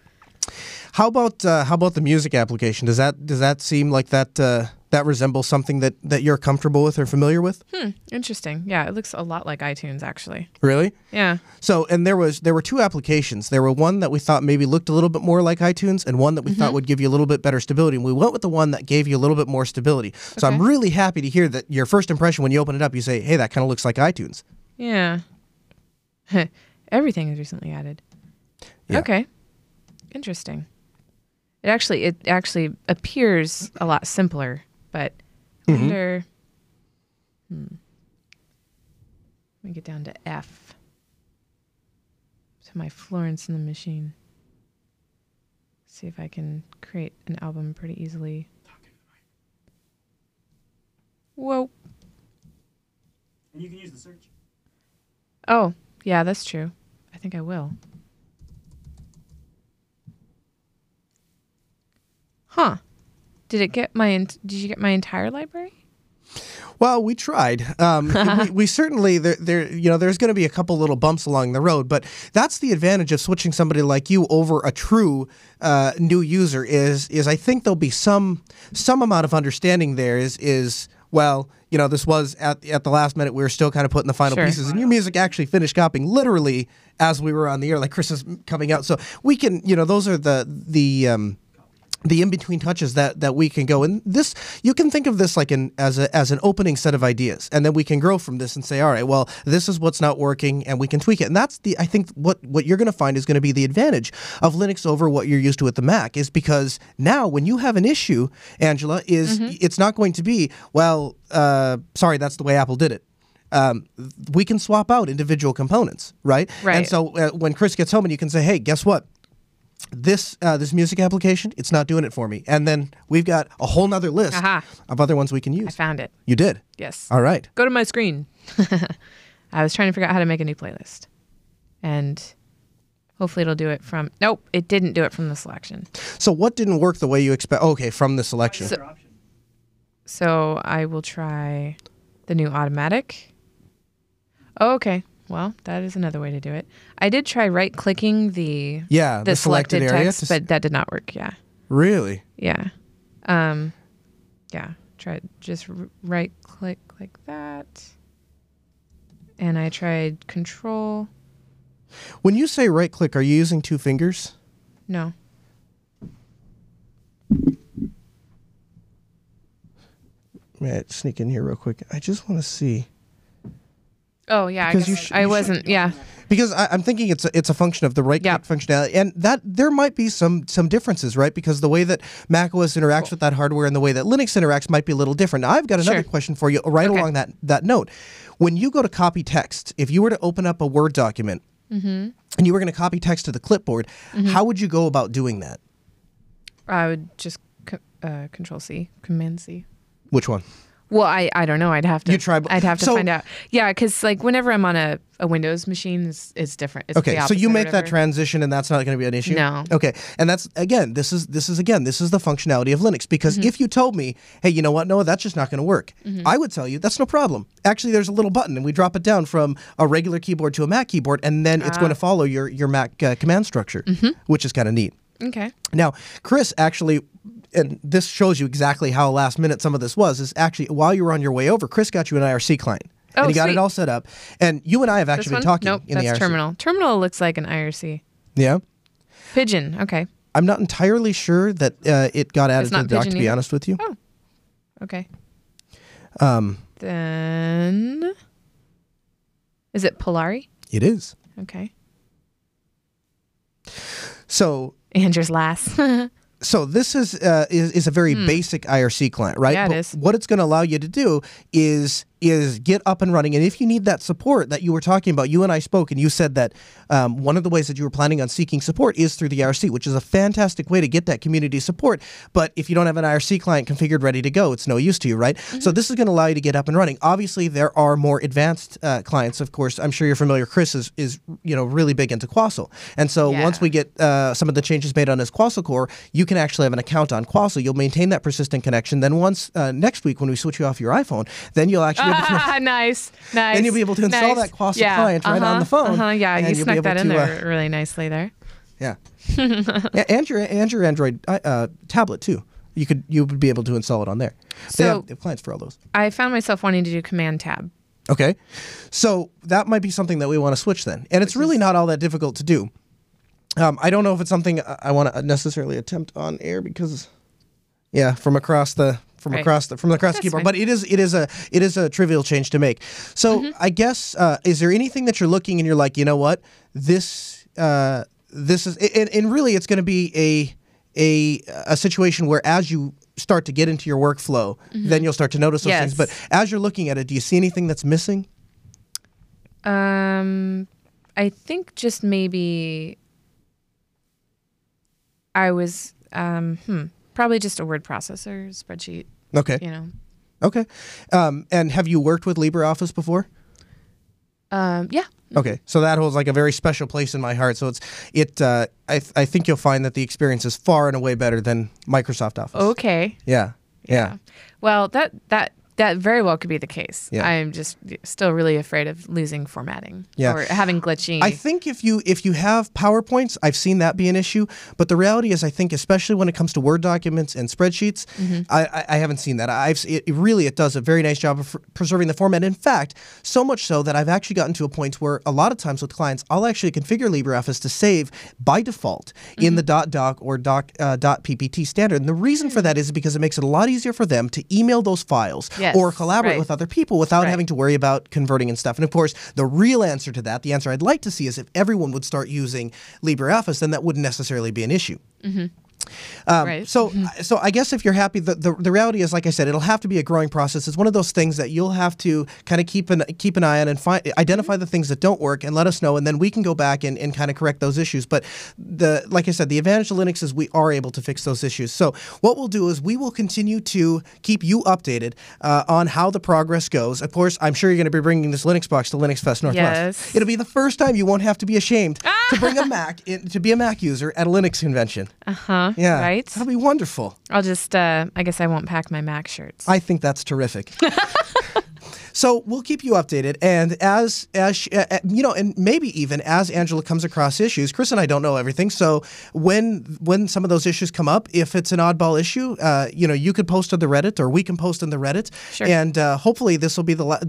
How about uh, how about the music application? Does that does that seem like that uh, that resembles something that, that you're comfortable with or familiar with? Hmm, interesting. Yeah, it looks a lot like iTunes actually. Really? Yeah. So, and there was there were two applications. There were one that we thought maybe looked a little bit more like iTunes, and one that we thought would give you a little bit better stability. And we went with the one that gave you a little bit more stability. So I'm really happy to hear that your first impression when you open it up, you say, "Hey, that kind of looks like iTunes." Yeah. Everything is recently added. Yeah. Okay. Interesting. It actually it actually appears a lot simpler, but I Mm-hmm. wonder hmm. Let me get down to F. To my Florence in the machine. See if I can create an album pretty easily. Whoa. And you can use the search. Oh, yeah, that's true. I think I will. Huh. Did it get my did you get my entire library? Well, we tried. Um, we, we certainly there, there you know there's going to be a couple little bumps along the road, but that's the advantage of switching somebody like you over a true uh, new user is is I think there'll be some some amount of understanding there. Is is well, you know, this was at at the last minute we were still kind of putting the final Sure. pieces, and your music actually finished copying literally as we were on the air, like Chris is coming out. So we can, you know, those are the the um, the in between touches that that we can go and this you can think of this like an as a as an opening set of ideas and then we can grow from this and say all right well this is what's not working and we can tweak it and that's the I think what what you're going to find is going to be the advantage of Linux over what you're used to with the Mac is because now when you have an issue Angela is Mm-hmm. it's not going to be well uh, sorry that's the way Apple did it um, we can swap out individual components, right? Right. And so uh, when Chris gets home and you can say, hey, guess what? This uh, this music application, it's not doing it for me. And then we've got a whole nother list Aha. of other ones we can use. I found it. You did. Yes. All right. Go to my screen. I was trying to figure out how to make a new playlist. And hopefully it'll do it from. Nope, it didn't do it from the selection. So what didn't work the way you expect? Okay, from the selection. So- So I will try the new automatic. Oh, okay. Well, that is another way to do it. I did try right clicking the yeah, the, selected, area. text, but that did not work. Yeah. really, Yeah. Um yeah, try just right click like that. And I tried control. when you say right click, are you using two fingers? No. May I sneak in here real quick? I just want to see Oh yeah, I, Because you sh- I you wasn't. Yeah. because I, I'm thinking it's a, it's a function of the right Yep. functionality, and that there might be some some differences, right? Because the way that Mac OS interacts with that hardware and the way that Linux interacts might be a little different. Now, I've got another Sure. question for you right Okay. along that that note. When you go to copy text, if you were to open up a Word document Mm-hmm. and you were going to copy text to the clipboard, how would you go about doing that? I would just uh, control C, command C. Which one? Well, I, I don't know. I'd have to. You try I'd have to so- find out. Yeah, because like whenever I'm on a, a Windows machine, it's, it's different. It's Okay, so you make that transition, and that's not going to be an issue. No. Okay, and that's again, this is this is again, this is the functionality of Linux. Because Mm-hmm. if you told me, hey, you know what, Noah, that's just not going to work, I would tell you that's no problem. Actually, there's a little button, and we drop it down from a regular keyboard to a Mac keyboard, and then it's Ah. going to follow your your Mac uh, command structure, Mm-hmm. which is kind of neat. Okay. Now, Chris actually, and this shows you exactly how last minute some of this was, is actually while you were on your way over, Chris got you an IRC client. Oh, and he got sweet. it all set up. And you and I have actually been talking Nope, in that's the IRC. terminal. Terminal looks like an IRC. Yeah. Pidgin. Okay. I'm not entirely sure that uh, it got added to the dock, to be either? honest with you. Oh. Okay. Um, Then is it Polari? it is. Okay. So, Andrew's last. so this is uh, is, is a very basic IRC client, right? Yeah, it But is. What it's going to allow you to do is is get up and running. And if you need that support that you were talking about, you and I spoke, and you said that um, one of the ways that you were planning on seeking support is through the IRC, which is a fantastic way to get that community support. But if you don't have an IRC client configured ready to go, it's no use to you, right? Mm-hmm. So this is going to allow you to get up and running. Obviously, there are more advanced uh, clients. Of course, I'm sure you're familiar. Chris is, is you know really big into Quassel, and so Yeah. once we get uh, some of the changes made on his Quassel core, you can actually have an account on Quassel. You'll maintain that persistent connection. Then once uh, next week when we switch you off your iPhone, then you'll actually be able to nice, nice. Then you'll be able to install nice. that Quassel yeah, client right on uh-huh, the phone, Uh-huh, yeah, you snuck that in to, uh, there really nicely there. Yeah. yeah, and your and your Android uh, tablet too. You could you would be able to install it on there. they, So- have, they have clients for all those. I found myself wanting to do Command Tab. Okay, so that might be something that we want to switch then, and it's really not all that difficult to do. Um, I don't know if it's something I- I want to necessarily attempt on air because, yeah, from across the from Right. across the from across the keyboard, fine. but it is it is a it is a trivial change to make. So Mm-hmm. I guess uh, is there anything that you're looking and you're like, you know what, this uh, this is and, and really it's going to be a a a situation where as you start to get into your workflow, then you'll start to notice those things. Mm-hmm. But as you're looking at it, do you see anything that's missing? Um, I think just maybe I was um, hmm, probably just a word processor spreadsheet. Okay. You know. Okay. Um, and have you worked with LibreOffice before? Um, yeah. Okay, so that holds like a very special place in my heart. So it's it. Uh, I th- I think you'll find that the experience is far and away better than Microsoft Office. Okay. Yeah. Yeah. Well, that that That very well could be the case. Yeah. I'm just still really afraid of losing formatting Yeah. or having glitchy. I think if you if you have PowerPoints, I've seen that be an issue. But the reality is, I think especially when it comes to Word documents and spreadsheets, Mm-hmm. I, I, I haven't seen that. I've it, really it does a very nice job of preserving the format. In fact, so much so that I've actually gotten to a point where a lot of times with clients, I'll actually configure LibreOffice to save by default in the Mm-hmm. .doc or doc uh, .ppt standard. And the reason for that is because it makes it a lot easier for them to email those files Yes, or collaborate right. with other people without Right. having to worry about converting and stuff. And of course, the real answer to that, the answer I'd like to see is if everyone would start using LibreOffice, then that wouldn't necessarily be an issue. Mm-hmm. Um, Right. So, so I guess if you're happy, the, the the reality is, like I said, it'll have to be a growing process. It's one of those things that you'll have to kind of keep an keep an eye on and find identify the things that don't work and let us know, and then we can go back and, and kind of correct those issues. But the like I said, the advantage of Linux is we are able to fix those issues. So what we'll do is we will continue to keep you updated uh, on how the progress goes. Of course, I'm sure you're going to be bringing this Linux box to Linux Fest Northwest. Yes. It'll be the first time you won't have to be ashamed to bring a Mac in, to be a Mac user at a Linux convention. Uh huh? Yeah, Right. That'll be wonderful. I'll just. Uh, I guess I won't pack my Mac shirts. I think that's terrific. so we'll keep you updated, and as as she, uh, uh, you know, and maybe even as Angela comes across issues, Chris and I don't know everything. So when when some of those issues come up, if it's an oddball issue, uh, you know, you could post on the Reddit, or we can post on the Reddit, Sure. and uh, hopefully this will be the la-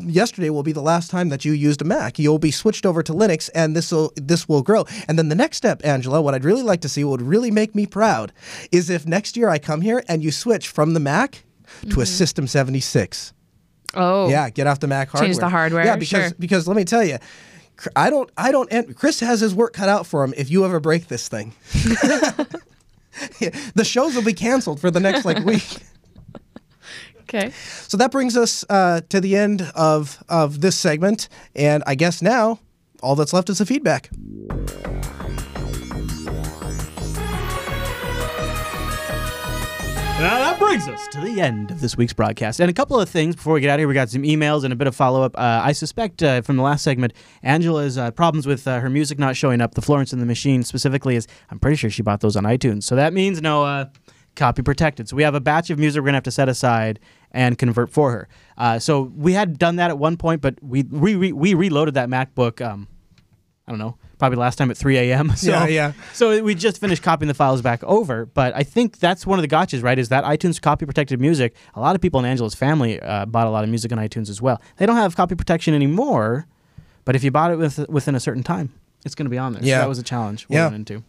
yesterday will be the last time that you used a Mac. You'll be switched over to Linux, and this will this will grow. And then the next step, Angela, what I'd really like to see, what would really make me proud, is if next year I come here and you switch from the Mac to a System 76. Oh. Yeah, get off the Mac hardware. Change the hardware, Yeah, because sure. because let me tell you, I don't I don't. and Chris has his work cut out for him if you ever break this thing. the shows will be canceled for the next like week. Okay. So that brings us uh, to the end of of this segment, and I guess now all that's left is the feedback. Now that brings us to the end of this week's broadcast. And a couple of things before we get out of here. We got some emails and a bit of follow up. Uh, I suspect uh, from the last segment, Angela's uh, problems with uh, her music not showing up, the Florence and the Machine specifically, is I'm pretty sure she bought those on iTunes. So that means no uh, copy protected. So we have a batch of music we're going to have to set aside and convert for her. Uh, so we had done that at one point, but we, we, we, we reloaded that MacBook. Um, I don't know, probably last time at 3 a.m. So, Yeah, yeah. So we just finished copying the files back over, but I think that's one of the gotchas, right? Is that iTunes copy protected music? A lot of people in Angela's family uh, bought a lot of music on iTunes as well. They don't have copy protection anymore, but if you bought it with, within a certain time, it's going to be on there. So Yeah. that was a challenge we Yeah. went into.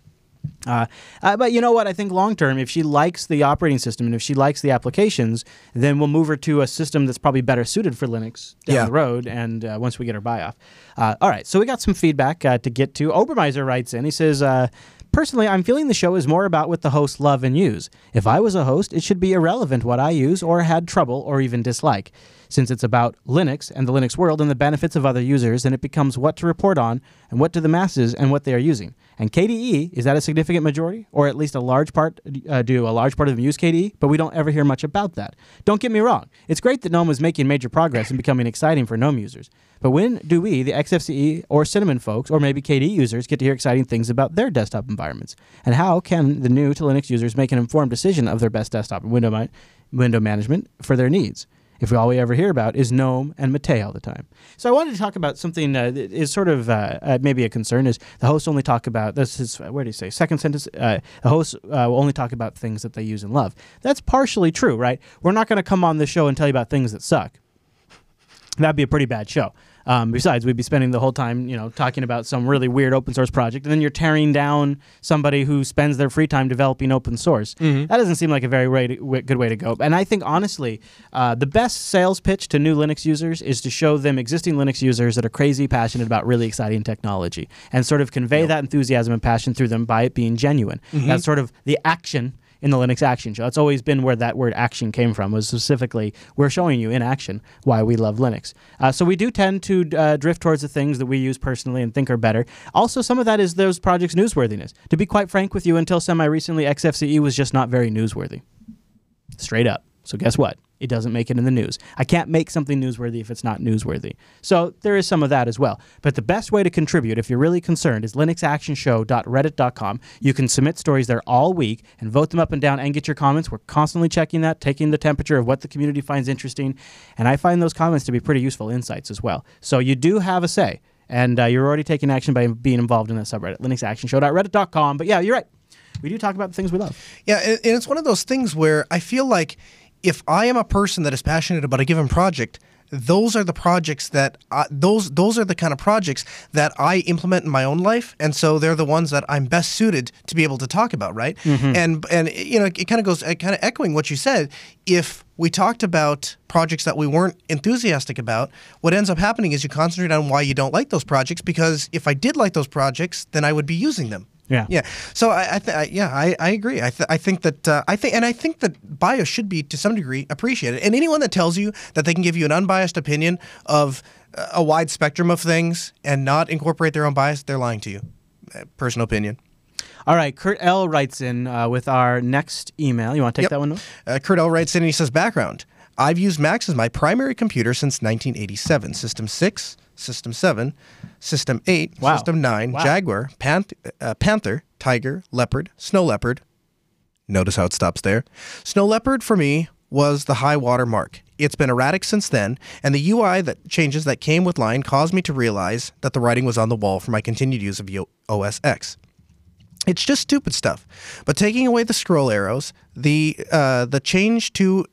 Uh, uh, but you know what? I think long term, if she likes the operating system and if she likes the applications, then we'll move her to a system that's probably better suited for Linux down Yeah. the road. And uh, once we get her buy off, uh, all right. So we got some feedback uh, to get to. Obermeiser writes in. He says. Uh, Personally, I'm feeling the show is more about what the hosts love and use. If I was a host, it should be irrelevant what I use or had trouble or even dislike. Since it's about Linux and the Linux world and the benefits of other users, then it becomes what to report on and what to the masses and what they are using. And KDE, is that a significant majority? Or at least a large part, uh, do a large part of them use KDE? But we don't ever hear much about that. Don't get me wrong. It's great that GNOME is making major progress and becoming exciting for GNOME users. But when do we, the XFCE or Cinnamon folks, or maybe KDE users, get to hear exciting things about their desktop environments? And how can the new to Linux users make an informed decision of their best desktop and window, window management for their needs? If all we ever hear about is GNOME and Mate all the time. So I wanted to talk about something uh, that is sort of uh, uh, maybe a concern is the hosts only talk about, this is, where do you say, second sentence, uh, the hosts uh, will only talk about things that they use and love. That's partially true, right? We're not going to come on this show and tell you about things that suck that'd be a pretty bad show. Um, besides, we'd be spending the whole time, you know, talking about some really weird open source project, and then you're tearing down somebody who spends their free time developing open source. That doesn't seem like a very way to, w- good way to go. And I think honestly, uh, the best sales pitch to new Linux users is to show them existing Linux users that are crazy passionate about really exciting technology, and sort of convey that enthusiasm and passion through them by it being genuine. That's sort of the action in the Linux Action Show. That's always been where that word action came from, was specifically we're showing you in action why we love Linux. Uh, so we do tend to uh, drift towards the things that we use personally and think are better. Also, some of that is those projects' newsworthiness. To be quite frank with you, until semi recently, XFCE was just not very newsworthy. Straight up. So guess what? It doesn't make it in the news. I can't make something newsworthy if it's not newsworthy. So there is some of that as well. But the best way to contribute, if you're really concerned, is linuxactionshow.reddit.com. You can submit stories there all week and vote them up and down and get your comments. We're constantly checking that, taking the temperature of what the community finds interesting. And I find those comments to be pretty useful insights as well. So you do have a say. And uh, you're already taking action by being involved in that subreddit, linuxactionshow.reddit.com. But yeah, you're right. We do talk about the things we love. Yeah, and and it's one of those things where I feel like if I am a person that is passionate about a given project, those are the projects that I, those those are the kind of projects that I implement in my own life, and so they're the ones that I'm best suited to be able to talk about, right? Mm-hmm. And and you know, it kind of goes kind of echoing what you said. If we talked about projects that we weren't enthusiastic about, what ends up happening is you concentrate on why you don't like those projects because if I did like those projects, then I would be using them. Yeah. Yeah. So I, I, th- I yeah, I, I agree. I, th- I think that uh, I think, and I think that bias should be to some degree appreciated. And anyone that tells you that they can give you an unbiased opinion of uh, a wide spectrum of things and not incorporate their own bias, they're lying to you. Uh, personal opinion. All right, Kurt L writes in uh, with our next email. You want to take Yep. that one? Uh, Kurt L writes in and he says, background. I've used Macs as my primary computer since 1987. System 6, System 7, System 8, Wow. System 9, Wow. Jaguar, Panth- uh, Panther, Tiger, Leopard, Snow Leopard. Notice how it stops there. Snow Leopard for me was the high water mark. It's been erratic since then, and the UI that changes that came with Lion caused me to realize that the writing was on the wall for my continued use of OS X. It's just stupid stuff. But taking away the scroll arrows, the uh, the change to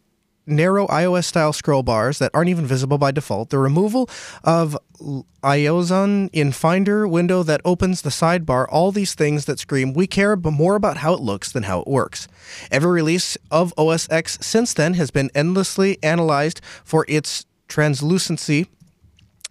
narrow iOS style scroll bars that aren't even visible by default, the removal of l- Iozon in Finder window that opens the sidebar, all these things that scream we care more about how it looks than how it works. Every release of OS X since then has been endlessly analyzed for its translucency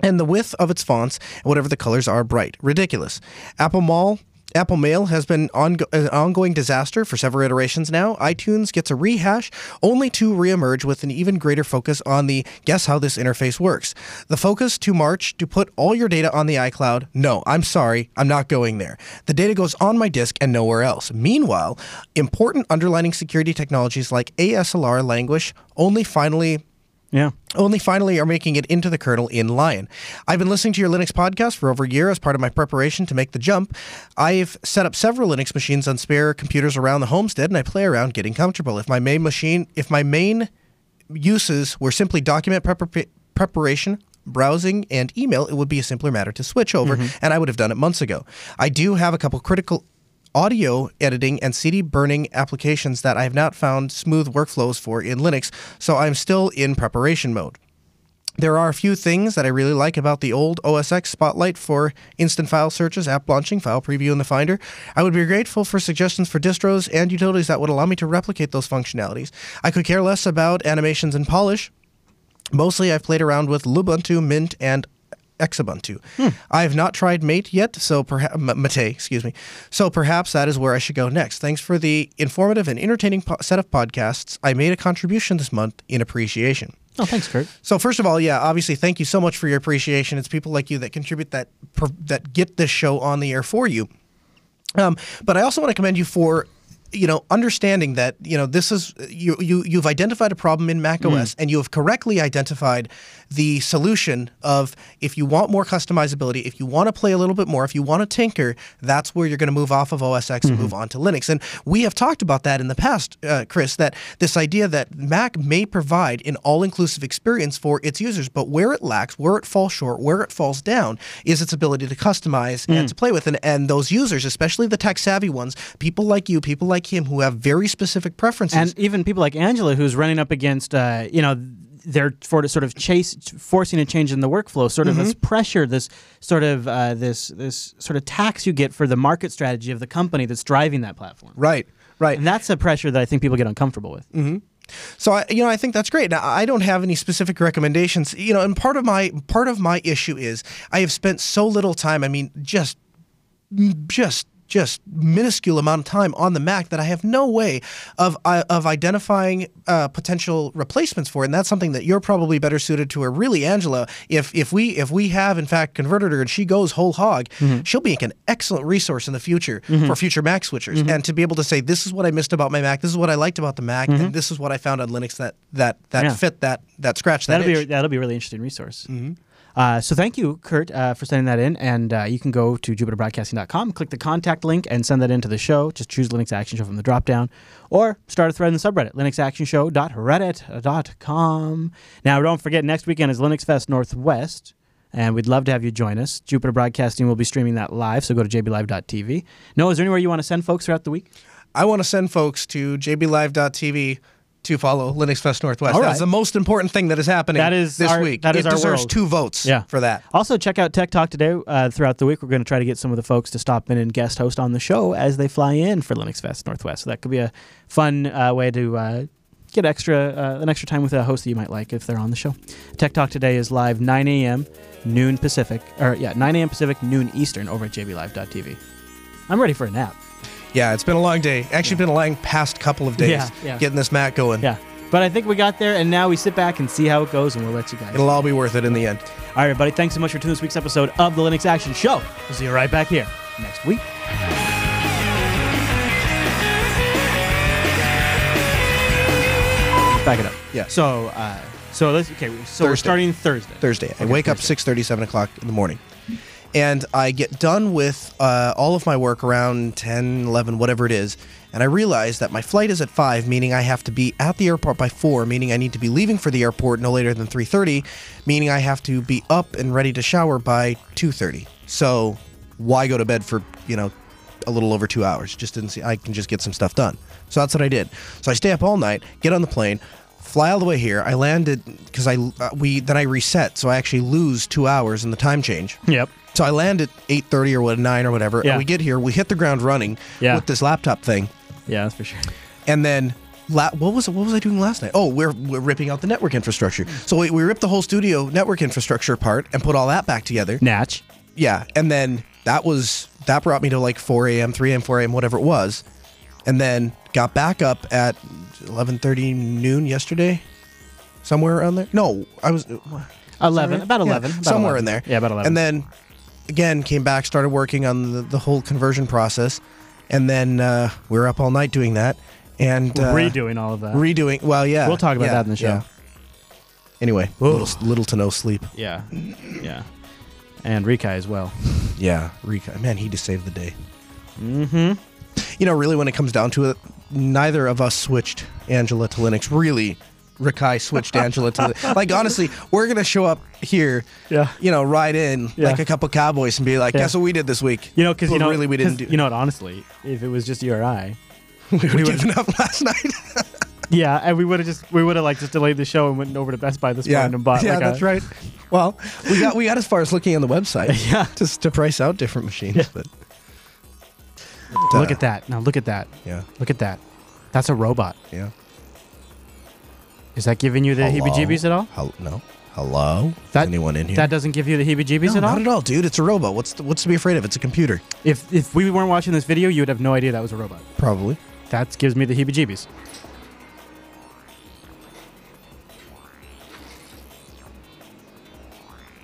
and the width of its fonts and whatever the colors are bright. Ridiculous. Apple Mail. Apple Mail has been an ongoing disaster for several iterations now. iTunes gets a rehash, only to reemerge with an even greater focus on the guess how this interface works. The focus to March to put all your data on the iCloud. No, I'm sorry, I'm not going there. The data goes on my disk and nowhere else. Meanwhile, important underlining security technologies like ASLR languish only finally Yeah. only finally are making it into the kernel in Lion. I've been listening to your Linux podcast for over a year as part of my preparation to make the jump. I've set up several Linux machines on spare computers around the homestead and I play around getting comfortable. If my main machine, if my main uses were simply document prepar- preparation, browsing, and email, it would be a simpler matter to switch over, mm-hmm. and I would have done it months ago. I do have a couple critical audio editing and CD burning applications that I have not found smooth workflows for in Linux, so I'm still in preparation mode. There are a few things that I really like about the old OS X Spotlight for instant file searches, app launching, file preview in the Finder. I would be grateful for suggestions for distros and utilities that would allow me to replicate those functionalities. I could care less about animations and polish. Mostly, I've played around with Lubuntu, Mint, and Xubuntu. I have not tried Mate yet, so perhaps Mate, excuse me. So perhaps that is where I should go next. Thanks for the informative and entertaining po- set of podcasts. I made a contribution this month in appreciation. Oh, thanks, Kurt. So first of all, yeah, obviously, thank you so much for your appreciation. It's people like you that contribute that per, that get this show on the air for you. Um, but I also want to commend you for you know understanding that you know this is you you you've identified a problem in Mac OS and you have correctly identified the solution of if you want more customizability, if you want to play a little bit more, if you want to tinker, that's where you're going to move off of OS X and move on to Linux. And we have talked about that in the past, uh, Chris. That this idea that Mac may provide an all-inclusive experience for its users, but where it lacks, where it falls short, where it falls down, is its ability to customize and to play with. And, and those users, especially the tech-savvy ones, people like you, people like him, who have very specific preferences. And even people like Angela, who's running up against, uh, you know, they're for sort of chase, forcing a change in the workflow, sort of this pressure, this sort of uh, this this sort of tax you get for the market strategy of the company that's driving that platform. right, right. And that's a pressure that I think people get uncomfortable with. So I, you know, I think that's great. Now, I don't have any specific recommendations. You know, and part of my part of my issue is I have spent so little time. I mean, just just just minuscule amount of time on the Mac that I have no way of uh, of identifying uh, potential replacements for, it. and that's something that you're probably better suited to. Or really, Angela, if if we if we have in fact converted her and she goes whole hog, Mm-hmm. she'll be an excellent resource in the future for future Mac switchers, Mm-hmm. and to be able to say this is what I missed about my Mac, this is what I liked about the Mac, and this is what I found on Linux that that that Mm-hmm. Yeah. fit that that scratch that That'll be that'll be a really interesting resource. Uh, so thank you, Kurt, uh, for sending that in. And uh, you can go to jupiterbroadcasting.com, click the contact link, and send that into the show. Just choose Linux Action Show from the dropdown, or start a thread in the subreddit, linuxactionshow.reddit.com. Now, don't forget, next weekend is Linux Fest Northwest. And we'd love to have you join us. Jupiter Broadcasting will be streaming that live, so go to jblive.tv. No, is there anywhere you want to send folks throughout the week? I want to send folks to jblive.tv to follow Linux Fest Northwest. All That's the most important thing that is happening That is this our- week. that is it our deserves world. two votes Yeah. for that. Also, check out Tech Talk today. Uh, throughout the week, we're going to try to get some of the folks to stop in and guest host on the show as they fly in for Linux Fest Northwest. So that could be a fun uh, way to uh, get extra uh, an extra time with a host that you might like if they're on the show. Tech Talk today is live 9 a.m. noon Pacific, or yeah, 9 a.m. Pacific, noon Eastern over at jblive.tv. I'm ready for a nap. Yeah, it's been a long day. Actually, been a long past couple of days Yeah, yeah. getting this mat going. Yeah, but I think we got there, and now we sit back and see how it goes, and we'll let you guys. It'll all be worth it in the end. All right, everybody. Thanks so much for tuning this week's episode of the Linux Action Show. We'll see you right back here next week. Back it up. Yeah. So, uh, so let's okay. So we're starting Thursday. Thursday. I Okay, wake up six thirty, seven o'clock in the morning. And I get done with uh, all of my work around 10, 11, whatever it is. And I realize that my flight is at 5, meaning I have to be at the airport by 4, meaning I need to be leaving for the airport no later than 3.30, meaning I have to be up and ready to shower by 2.30. So why go to bed for, you know, a little over two hours? Just didn't see, I can just get some stuff done. So that's what I did. So I stay up all night, get on the plane, fly all the way here. I landed because I uh, we then I reset, so I actually lose two hours in the time change. Yep. So I land at eight thirty or what nine or whatever. Yeah. And we get here, we hit the ground running Yeah. with this laptop thing, Yeah, that's for sure. and then. La- what was what was I doing last night? Oh, we're, we're ripping out the network infrastructure. So we, we ripped the whole studio network infrastructure apart and put all that back together. Natch. Yeah, and then that was that brought me to like 4 a.m., 3 a.m., 4 a.m., whatever it was, and then got back up at 11:30 noon yesterday, somewhere around there. No, I was uh, Eleven. right? About Yeah, eleven. about somewhere 11. in there. Yeah, about eleven. And then again came back, started working on the, the whole conversion process, and then uh, we were up all night doing that and uh, redoing all of that. redoing. Well, yeah, We'll talk about yeah, that in the show. yeah. Anyway, little, little to no sleep. yeah. Yeah. And Rikai as well. Yeah, Rikai. Man, he just saved the day. Mm-hmm. You know, really, when it comes down to it, neither of us switched Angela to Linux. Really, Rikai switched Angela to the, like. Honestly, we're gonna show up here, Yeah. you know, ride in Yeah. like a couple cowboys and be like, Yeah. "Guess what we did this week?" You know, because you know, really, we didn't do. You know what? Honestly, if it was just you or I, we would have given up last night. yeah, and we would have just we would have like just delayed the show and went over to Best Buy this yeah, morning and bought. yeah, like that's a, right. Well, we got we got as far as looking on the website, Yeah. just to price out different machines. But but, Look at that! Now look at that! Yeah, Look at that! That's a robot. yeah. Is that giving you the Hello? heebie-jeebies at all? Hel- no. Hello. That- Is anyone in here? That doesn't give you the heebie-jeebies no, at all. not at all, dude. It's a robot. What's the, what's to be afraid of? It's a computer. If if we weren't watching this video, you would have no idea that was a robot. Probably. That gives me the heebie-jeebies.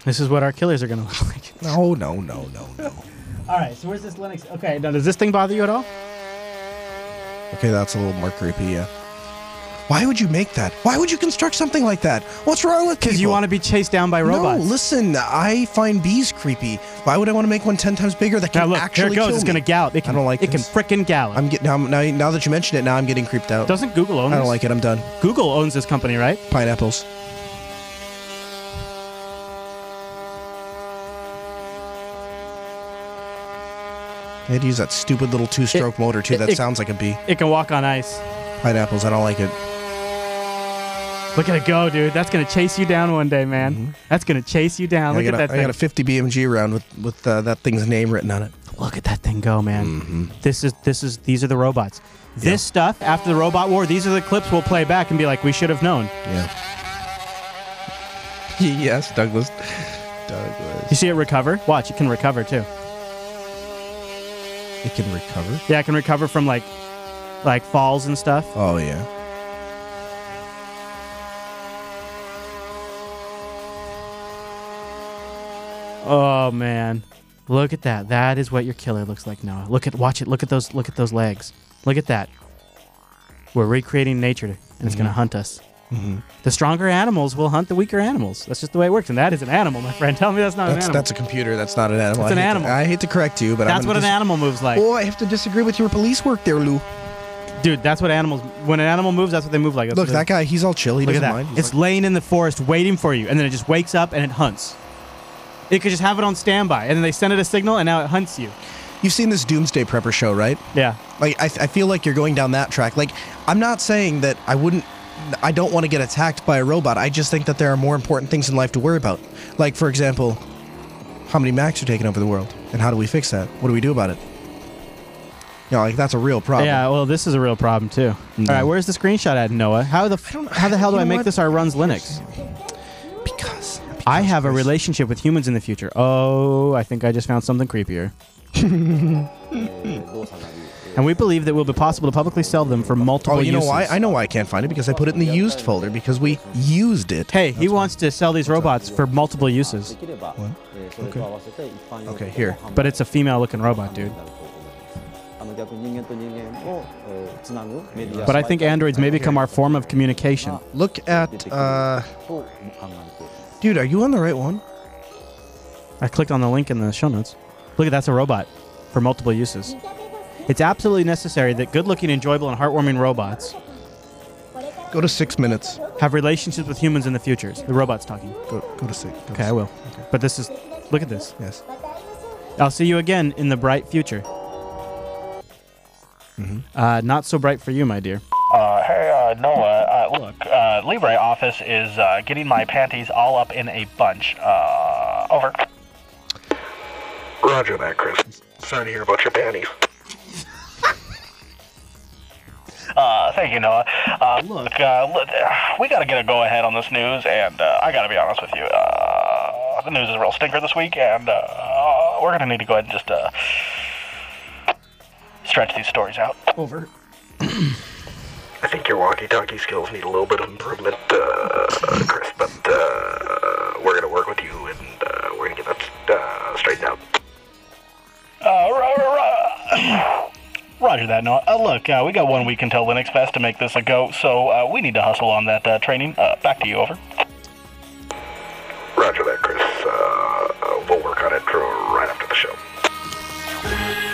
This is what our killers are gonna look like. No, no, no, no, no. All right, so where's this Linux? Okay, now does this thing bother you at all? Okay, that's a little more creepy, yeah. Why would you make that? Why would you construct something like that? What's wrong with people? Because you want to be chased down by robots. No, listen, I find bees creepy. Why would I want to make one ten times bigger that Now can look, here actually it goes. It's me? gonna gallop. It can, don't like It this. can frickin' gallop. I'm getting now, now. Now that you mention it, now I'm getting creeped out. Doesn't Google own I don't like it. I'm done. Google owns this company, right? Pineapples. I had to use that stupid little two-stroke motor too. it- That it- sounds like a bee. It can walk on ice. Pineapples. I don't like it. Look at it go, dude. That's gonna chase you down one day, man. That's gonna chase you down. Mm-hmm. Look at a, that I thing. got a 50 BMG round with with uh, that thing's name written on it. Look at that thing go, man. Mm-hmm. This is this is these are the robots. This stuff after the robot war. These are the clips we'll play back and be like, we should have known. Yeah. yes, Douglas. Douglas. You see it recover? Watch, it can recover too. It can recover. Yeah, it can recover from like like falls and stuff. Oh yeah. Oh man. Look at that. That is what your killer looks like now. Look at watch it. Look at those look at those legs. Look at that. We're recreating nature and it's going to hunt us. Mm-hmm. The stronger animals will hunt the weaker animals. That's just the way it works. And that is an animal, my friend. Tell me that's not That's an animal. that's a computer. That's not an animal. That's I an hate to- animal. I hate to correct you, but that's what gonna an animal moves like. Oh, I have to disagree with your police work there, Lou. Dude, that's what animals when an animal moves, that's what they move like. That's Look, that guy, he's all chill. He Look at doesn't that. mind. He's It's like- laying in the forest waiting for you, and then it just wakes up and it hunts. It could just have it on standby, and then they send it a signal, and now it hunts you. You've seen this Doomsday Prepper show, right? Yeah. Like, I, I feel like you're going down that track. Like, I'm not saying that I wouldn't. I don't want to get attacked by a robot. I just think that there are more important things in life to worry about. Like, for example, how many Macs are taking over the world, and how do we fix that? What do we do about it? You know, like that's a real problem. Yeah, well, this is a real problem too. Mm-hmm. All right, where's the screenshot at Noah? How the f- how the hell do I make what? this our runs Linux? Because, I have a relationship with humans in the future. Oh, I think I just found something creepier. and we believe that it will be possible to publicly sell them for multiple Oh, you know uses. why? I know why I can't find it because I put it in the used folder because we used it. Hey, he wants to sell these robots for multiple uses, What? Okay. Okay, here. but it's a female-looking robot, dude. But I think androids may become our form of communication. Look at, uh, dude, are you on the right one? I clicked on the link in the show notes. Look at that's a robot for multiple uses. It's absolutely necessary that good-looking, enjoyable, and heartwarming robots Go to six minutes. have relationships with humans in the future. The robot's talking. Go, go to six. Go to Okay, I six. will. But this is look at this. Yes. I'll see you again in the bright future. Uh, not so bright for you, my dear. Uh, hey, uh, Noah, uh, look, uh, Libre office is uh, getting my panties all up in a bunch. Uh, over. Roger that, Chris. Sorry to hear about your panties. Uh, thank you, Noah. Uh, look, uh, look, we gotta get a go-ahead on this news, and uh, I gotta be honest with you. Uh, the news is a real stinker this week, and uh, we're gonna need to go ahead and just uh, stretch these stories out. Over. I think your walkie-talkie skills need a little bit of improvement, uh, Chris, but uh, we're gonna work with you and uh, we're gonna get that uh, straightened out. Uh, ro- ro- ro- Roger that, Noah. Uh, look, uh, we got one week until Linux Fest to make this a go, so uh, we need to hustle on that uh, training. Uh, back to you, over. Roger that, Chris. We'll work on it right after the show.